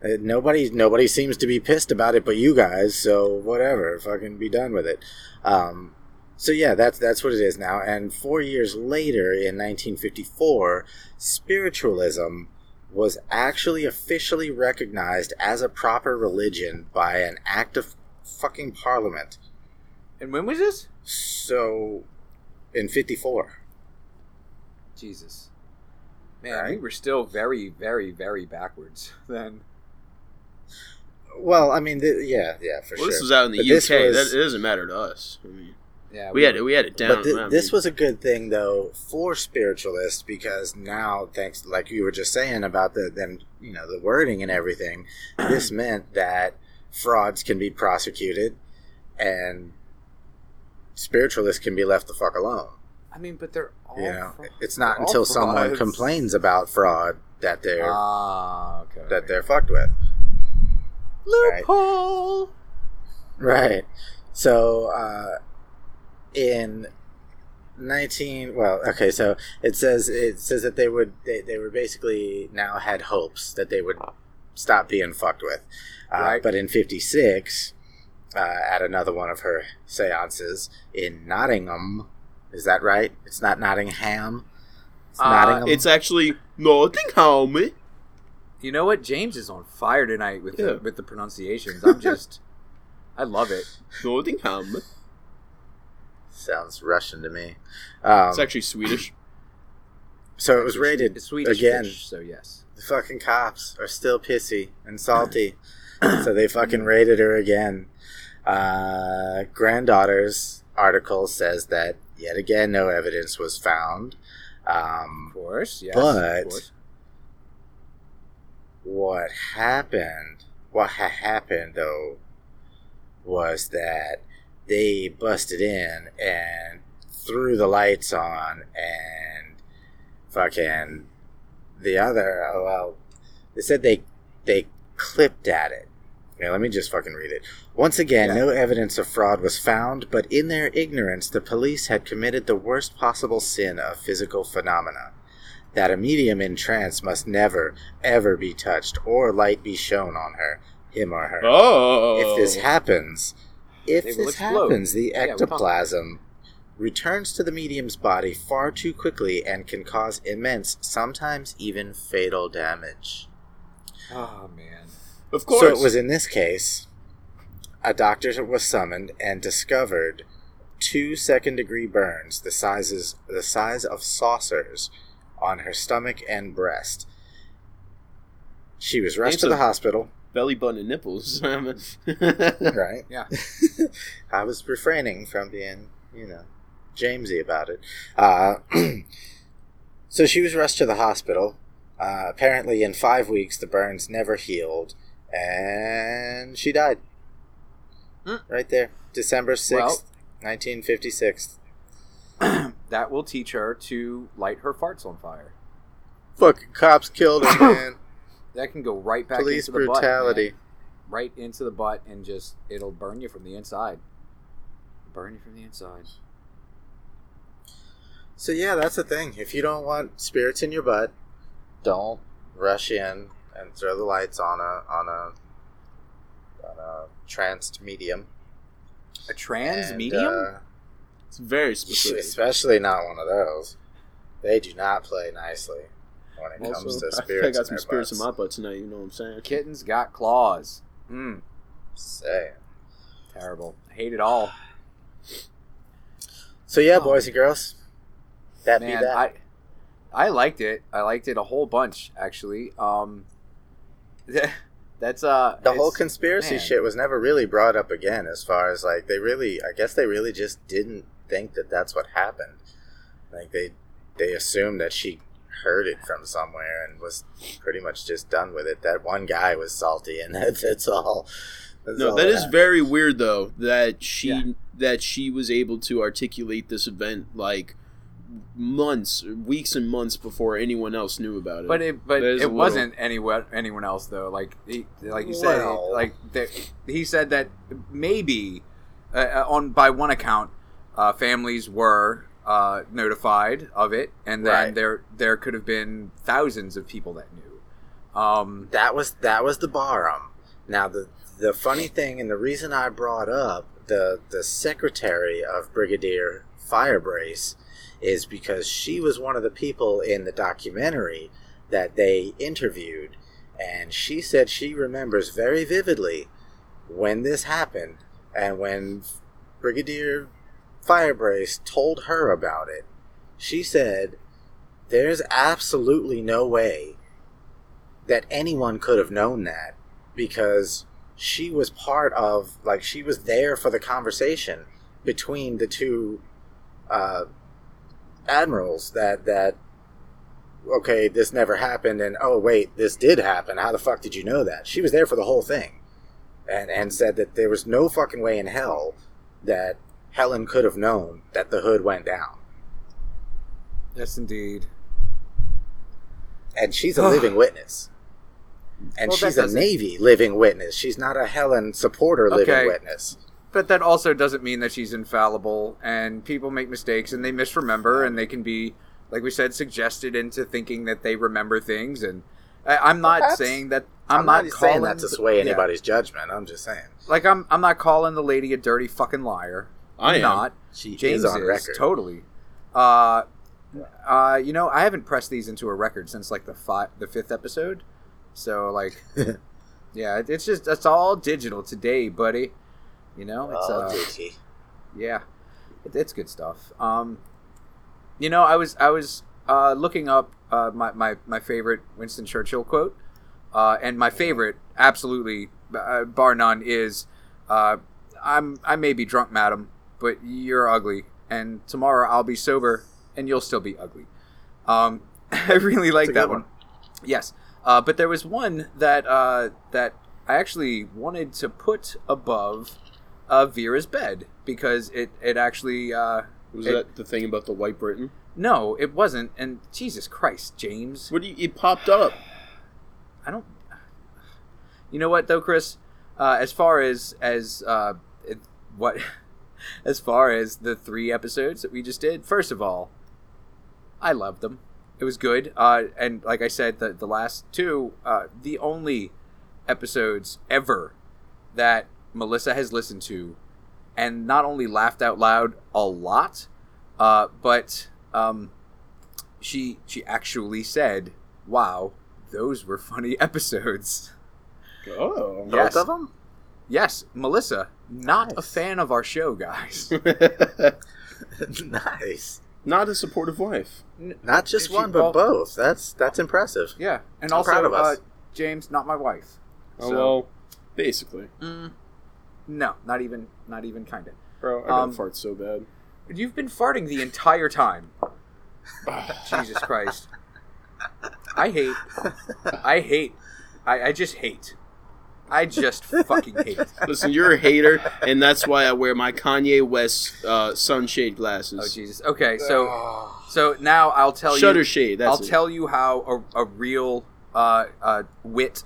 Uh, nobody nobody seems to be pissed about it, but you guys. So whatever, fucking be done with it. Um, so yeah, that's that's what it is now. And four years later, in 1954, spiritualism was actually officially recognized as a proper religion by an act of fucking parliament. And when was this? So, in 54. Jesus. Man, Right. we were still very, very, very backwards then. Well, I mean, th- yeah, yeah, for Well, sure. this was out in the But UK. was- That it doesn't matter to us. I mean, Yeah, we had it. We had it down. But thi- I this mean, was a good thing though for spiritualists because now, thanks, like you were just saying about the them, you know, the wording and everything, this meant that frauds can be prosecuted, and spiritualists can be left the fuck alone. I mean, but they're all. You know, fra- it's not they're until someone complains about fraud that they're Ah, okay. that they're fucked with. Right. loophole. Right. So uh, in nineteen, well, okay, so it says it says that they would they, they were basically now had hopes that they would stop being fucked with. Uh, Right. But in fifty six, uh, at another one of her seances in Nottingham, is that right? It's not Nottingham. It's Uh, Nottingham. It's actually Nottingham. You know what? James is on fire tonight with Yeah. the, with the pronunciations. I'm just, I love it. Nottingham. Sounds Russian to me. Um, It's actually Swedish. so it was rated It's Swedish again. fish, so yes. The fucking cops are still pissy and salty. so they fucking raided her again. Uh, granddaughter's article says that yet again no evidence was found. Um, Of course, yes. But- of course. what happened, what ha- happened though, was that they busted in and threw the lights on and fucking the other, oh, well, they said they, they clipped at it. Yeah, let me just fucking read it. Once again, Yeah. no evidence of fraud was found, but in their ignorance, the police had committed the worst possible sin of physical phenomena. That a medium in trance must never, ever be touched or light be shown on her, him or her. Oh. If this oh. happens, if this happens, the Yeah, ectoplasm returns to the medium's body far too quickly and can cause immense, sometimes even fatal damage. Oh man. of course. So it was in this case, a doctor was summoned and discovered two second degree burns the sizes the size of saucers on her stomach and breast. She was rushed to the hospital. Belly button and nipples. Right. Yeah. I was refraining from being, you know, Jamesy about it. Uh, so she was rushed to the hospital. Uh, apparently, in five weeks, the burns never healed, and she died. Hmm. Right there, December sixth, Well- nineteen fifty six. that will teach her to light her farts on fire. Fucking cops killed her, man. That can go right back Police into the brutality. butt. man. Right into the butt and just it'll burn you from the inside. Burn you from the inside. So yeah, that's the thing. If you don't want spirits in your butt, don't rush in and throw the lights on a on a on a tranced medium. A trans And, medium? uh, it's very specific. especially not one of those. They do not play nicely when it comes Also, to I I spirits. got some in their spirits in my butt tonight. You know what I'm saying? Kittens got claws. Mm, Saying. terrible. I hate it all. So yeah, Oh. boys and girls, that Man, be that. I I liked it. I liked it a whole bunch actually. Um that's uh the whole conspiracy man. shit was never really brought up again. As far as like they really, I guess they really just didn't think that that's what happened. Like they they assumed that she heard it from somewhere and was pretty much just done with it. That one guy was salty, and that's that's all. That's No, all that is happened. very weird though. That she Yeah. that she was able to articulate this event like months, weeks, and months before anyone else knew about it. But it but That is a it little- wasn't anyone anyone else though. Like he, like you said, Well. like the, he said that maybe uh, uh, on by one account, uh, families were uh, notified of it, and then Right. there there could have been thousands of people that knew. Um, that was that was the Barham. Now the the funny thing and the reason I brought up the the secretary of Brigadier Firebrace is because she was one of the people in the documentary that they interviewed and she said she remembers very vividly when this happened and when Brigadier Firebrace told her about it. She said there's absolutely no way that anyone could have known that because she was part of like she was there for the conversation between the two uh, admirals that that okay this never happened and oh wait this did happen how the fuck did you know that she was there for the whole thing and and said that there was no fucking way in hell that Helen could have known that the hood went down yes, indeed. and she's a living witness. And Well, she's a Navy living witness. She's not a Helen supporter living Okay. witness. But that also doesn't mean that she's infallible, and people make mistakes and they misremember, and they can be, like we said, suggested into thinking that they remember things. And I, I'm not saying that I'm, I'm, not, not, saying that to sway yeah. anybody's judgment. I'm just saying Like I'm, I'm not calling the lady a dirty fucking liar. I I'm not. she James is on is record. totally. Uh, uh, you know, I haven't pressed these into a record since like the fi- the fifth episode. So like, yeah, it- it's just it's all digital today, buddy. You know, it's oh, uh, he? yeah, it, it's good stuff. Um, you know, I was I was uh, looking up uh, my, my my favorite Winston Churchill quote, uh, and my favorite, absolutely uh, bar none, is uh, "I'm I may be drunk, madam, but you're ugly, and tomorrow I'll be sober, and you'll still be ugly." Um, I really like that one. one. Yes, uh, but there was one that uh, that I actually wanted to put above uh, Vera's bed because it it actually uh, Was it- that the thing about the White Britain? no, it wasn't. And Jesus Christ, James, What do you? It popped up. I don't. You know what though, Chris? Uh, as far as as uh, it, what, as far as the three episodes that we just did, first of all, I loved them. It was good, uh, and like I said, the the last two, uh, the only episodes ever that Melissa has listened to, and not only laughed out loud a lot, uh, but um, she she actually said, "Wow, those were funny episodes." Oh. Both Yes. of them? Yes, Melissa, not a fan of our show, guys. nice. Not a supportive wife. Not just one, but well- both. That's that's impressive. Yeah, and I'm also proud of us. Uh, James, not my wife. Oh So- well, basically, Mm, no, not even, not even kind of. bro. I Um, don't fart so bad. You've been farting the entire time. Jesus Christ. I hate. I hate. I, I just hate. I just fucking hate. Listen, you're a hater, and that's why I wear my Kanye West uh, sunshade glasses. Oh Jesus. Okay, so so now I'll tell Shutter you. shade. That's I'll it. tell you how a, a real uh, uh, wit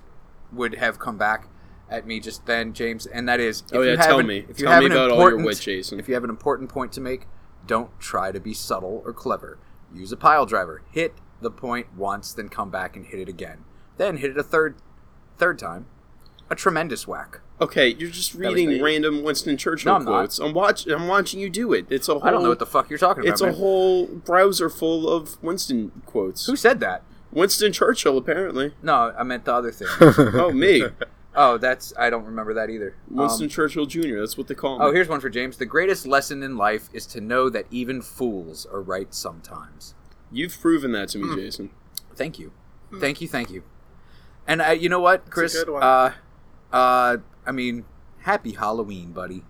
would have come back at me just then, James, and that is. If Oh, yeah, you have tell an- me. If you Tell have me an about all your important- wit, Jason. If you have an important point to make, don't try to be subtle or clever. Use a pile driver. Hit the point once, then come back and hit it again. Then hit it a third, third time. A tremendous whack. Okay, you're just reading random Winston Churchill No, I'm not. quotes. I'm watch. I'm watching you do it. It's a whole. I don't know what the fuck you're talking about. It's a man. whole browser full of Winston quotes. Who said that? Winston Churchill, apparently. No, I meant the other thing. Oh, me. oh, that's I don't remember that either. Winston Um, Churchill Jr. That's what they call him. Oh, here's one for James. The greatest lesson in life is to know that even fools are right sometimes. You've proven that to me, Hmm. Jason. Thank you, thank you, thank you. And uh, you know what, Chris? good one. Uh, uh, I mean, happy Halloween, buddy.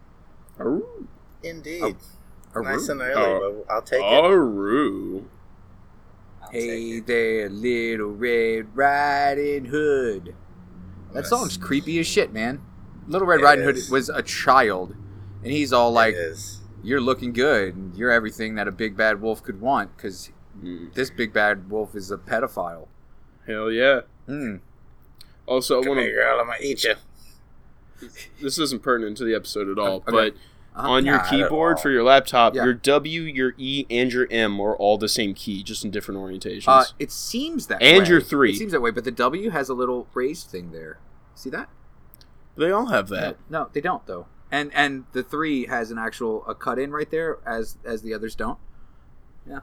Aroo. Indeed. Aroo. Nice and early, Oh. but I'll take it. Aroo. I'll Hey take it. there, little Red Riding Hood. That Nice. song's creepy as shit, man. Little Red It Riding Hood is. was a child, and he's all like, "You're looking good. and You're everything that a big bad wolf could want." Because Mm. this big bad wolf is a pedophile. Hell yeah. Hmm. Also, I want to. girl. I'm gonna eat you. This isn't pertinent to the episode at all, Okay. but Uh-huh. on your keyboard for your laptop, Yeah. your W, your E, and your M are all the same key, just in different orientations. Uh, it seems that And way. your three. It seems that way, but the W has a little raised thing there. See that? they all have that. No, no, they don't though. And and the three has an actual a cut in right there, as as the others don't. Yeah,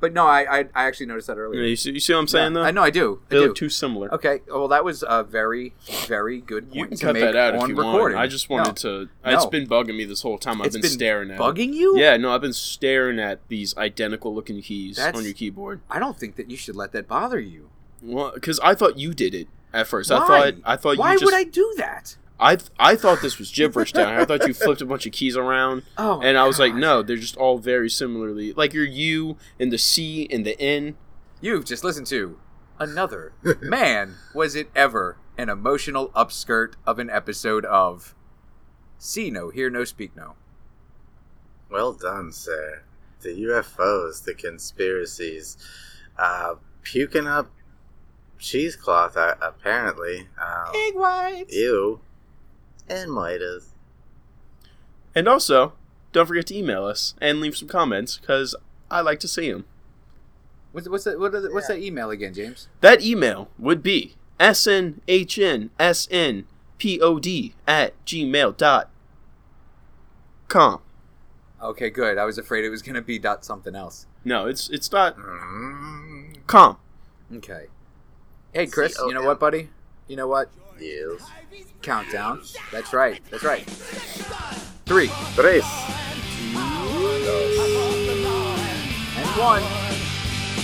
but no, I I, I actually noticed that Yeah, earlier. you, see, you see what I'm saying, Yeah, though? I know I do. I They do. look too similar. Okay, well that was a very very good point You can to cut make that out on if you recording. want. I just wanted to. No. It's No. been bugging me this whole time. I've It's been, been staring at. it. bugging you. Yeah, no, I've been staring at these identical looking keys That's- on your keyboard. I don't think that you should let that bother you. Well, because I thought you did it at first. I thought I thought Why you just. would I do that? I th- I thought this was gibberish down. here. I thought you flipped a bunch of keys around, Oh, and I was like, no, they're just all very similarly. Like your U and the C and the N. You've just listened to another man. Was it ever an emotional upskirt of an episode of See No, Hear No, Speak No? Well done, sir. The UFOs, the conspiracies, uh, puking up cheesecloth, uh, apparently. Um, Egg whites. ew. And Midas. And also, don't forget to email us and leave some comments because I like to see them. What's what's that? What is it, what's Yeah. that email again, James? That email would be snhnsnpod at gmail dot com. Okay, good. I was afraid it was gonna be dot something else. No, it's it's dot Mm, com. Okay. Hey, Chris. You know what, buddy? You know what? Yes. Countdown. That's right. That's right. Three Tres. and one.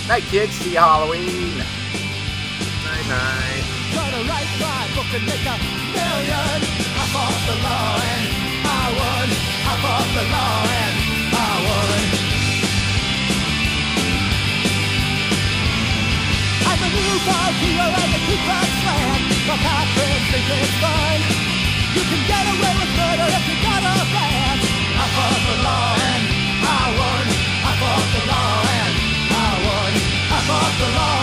Night, kids. See you Halloween. Night night. Gonna write my book and make a million. I fought the law and I won. I fought the law and I won. I'm a newborn hero and the Ku Klux Klan think it's fine. You can get away with murder if you got a plan. I fought the law and I won. I fought the law and I won. I fought the law.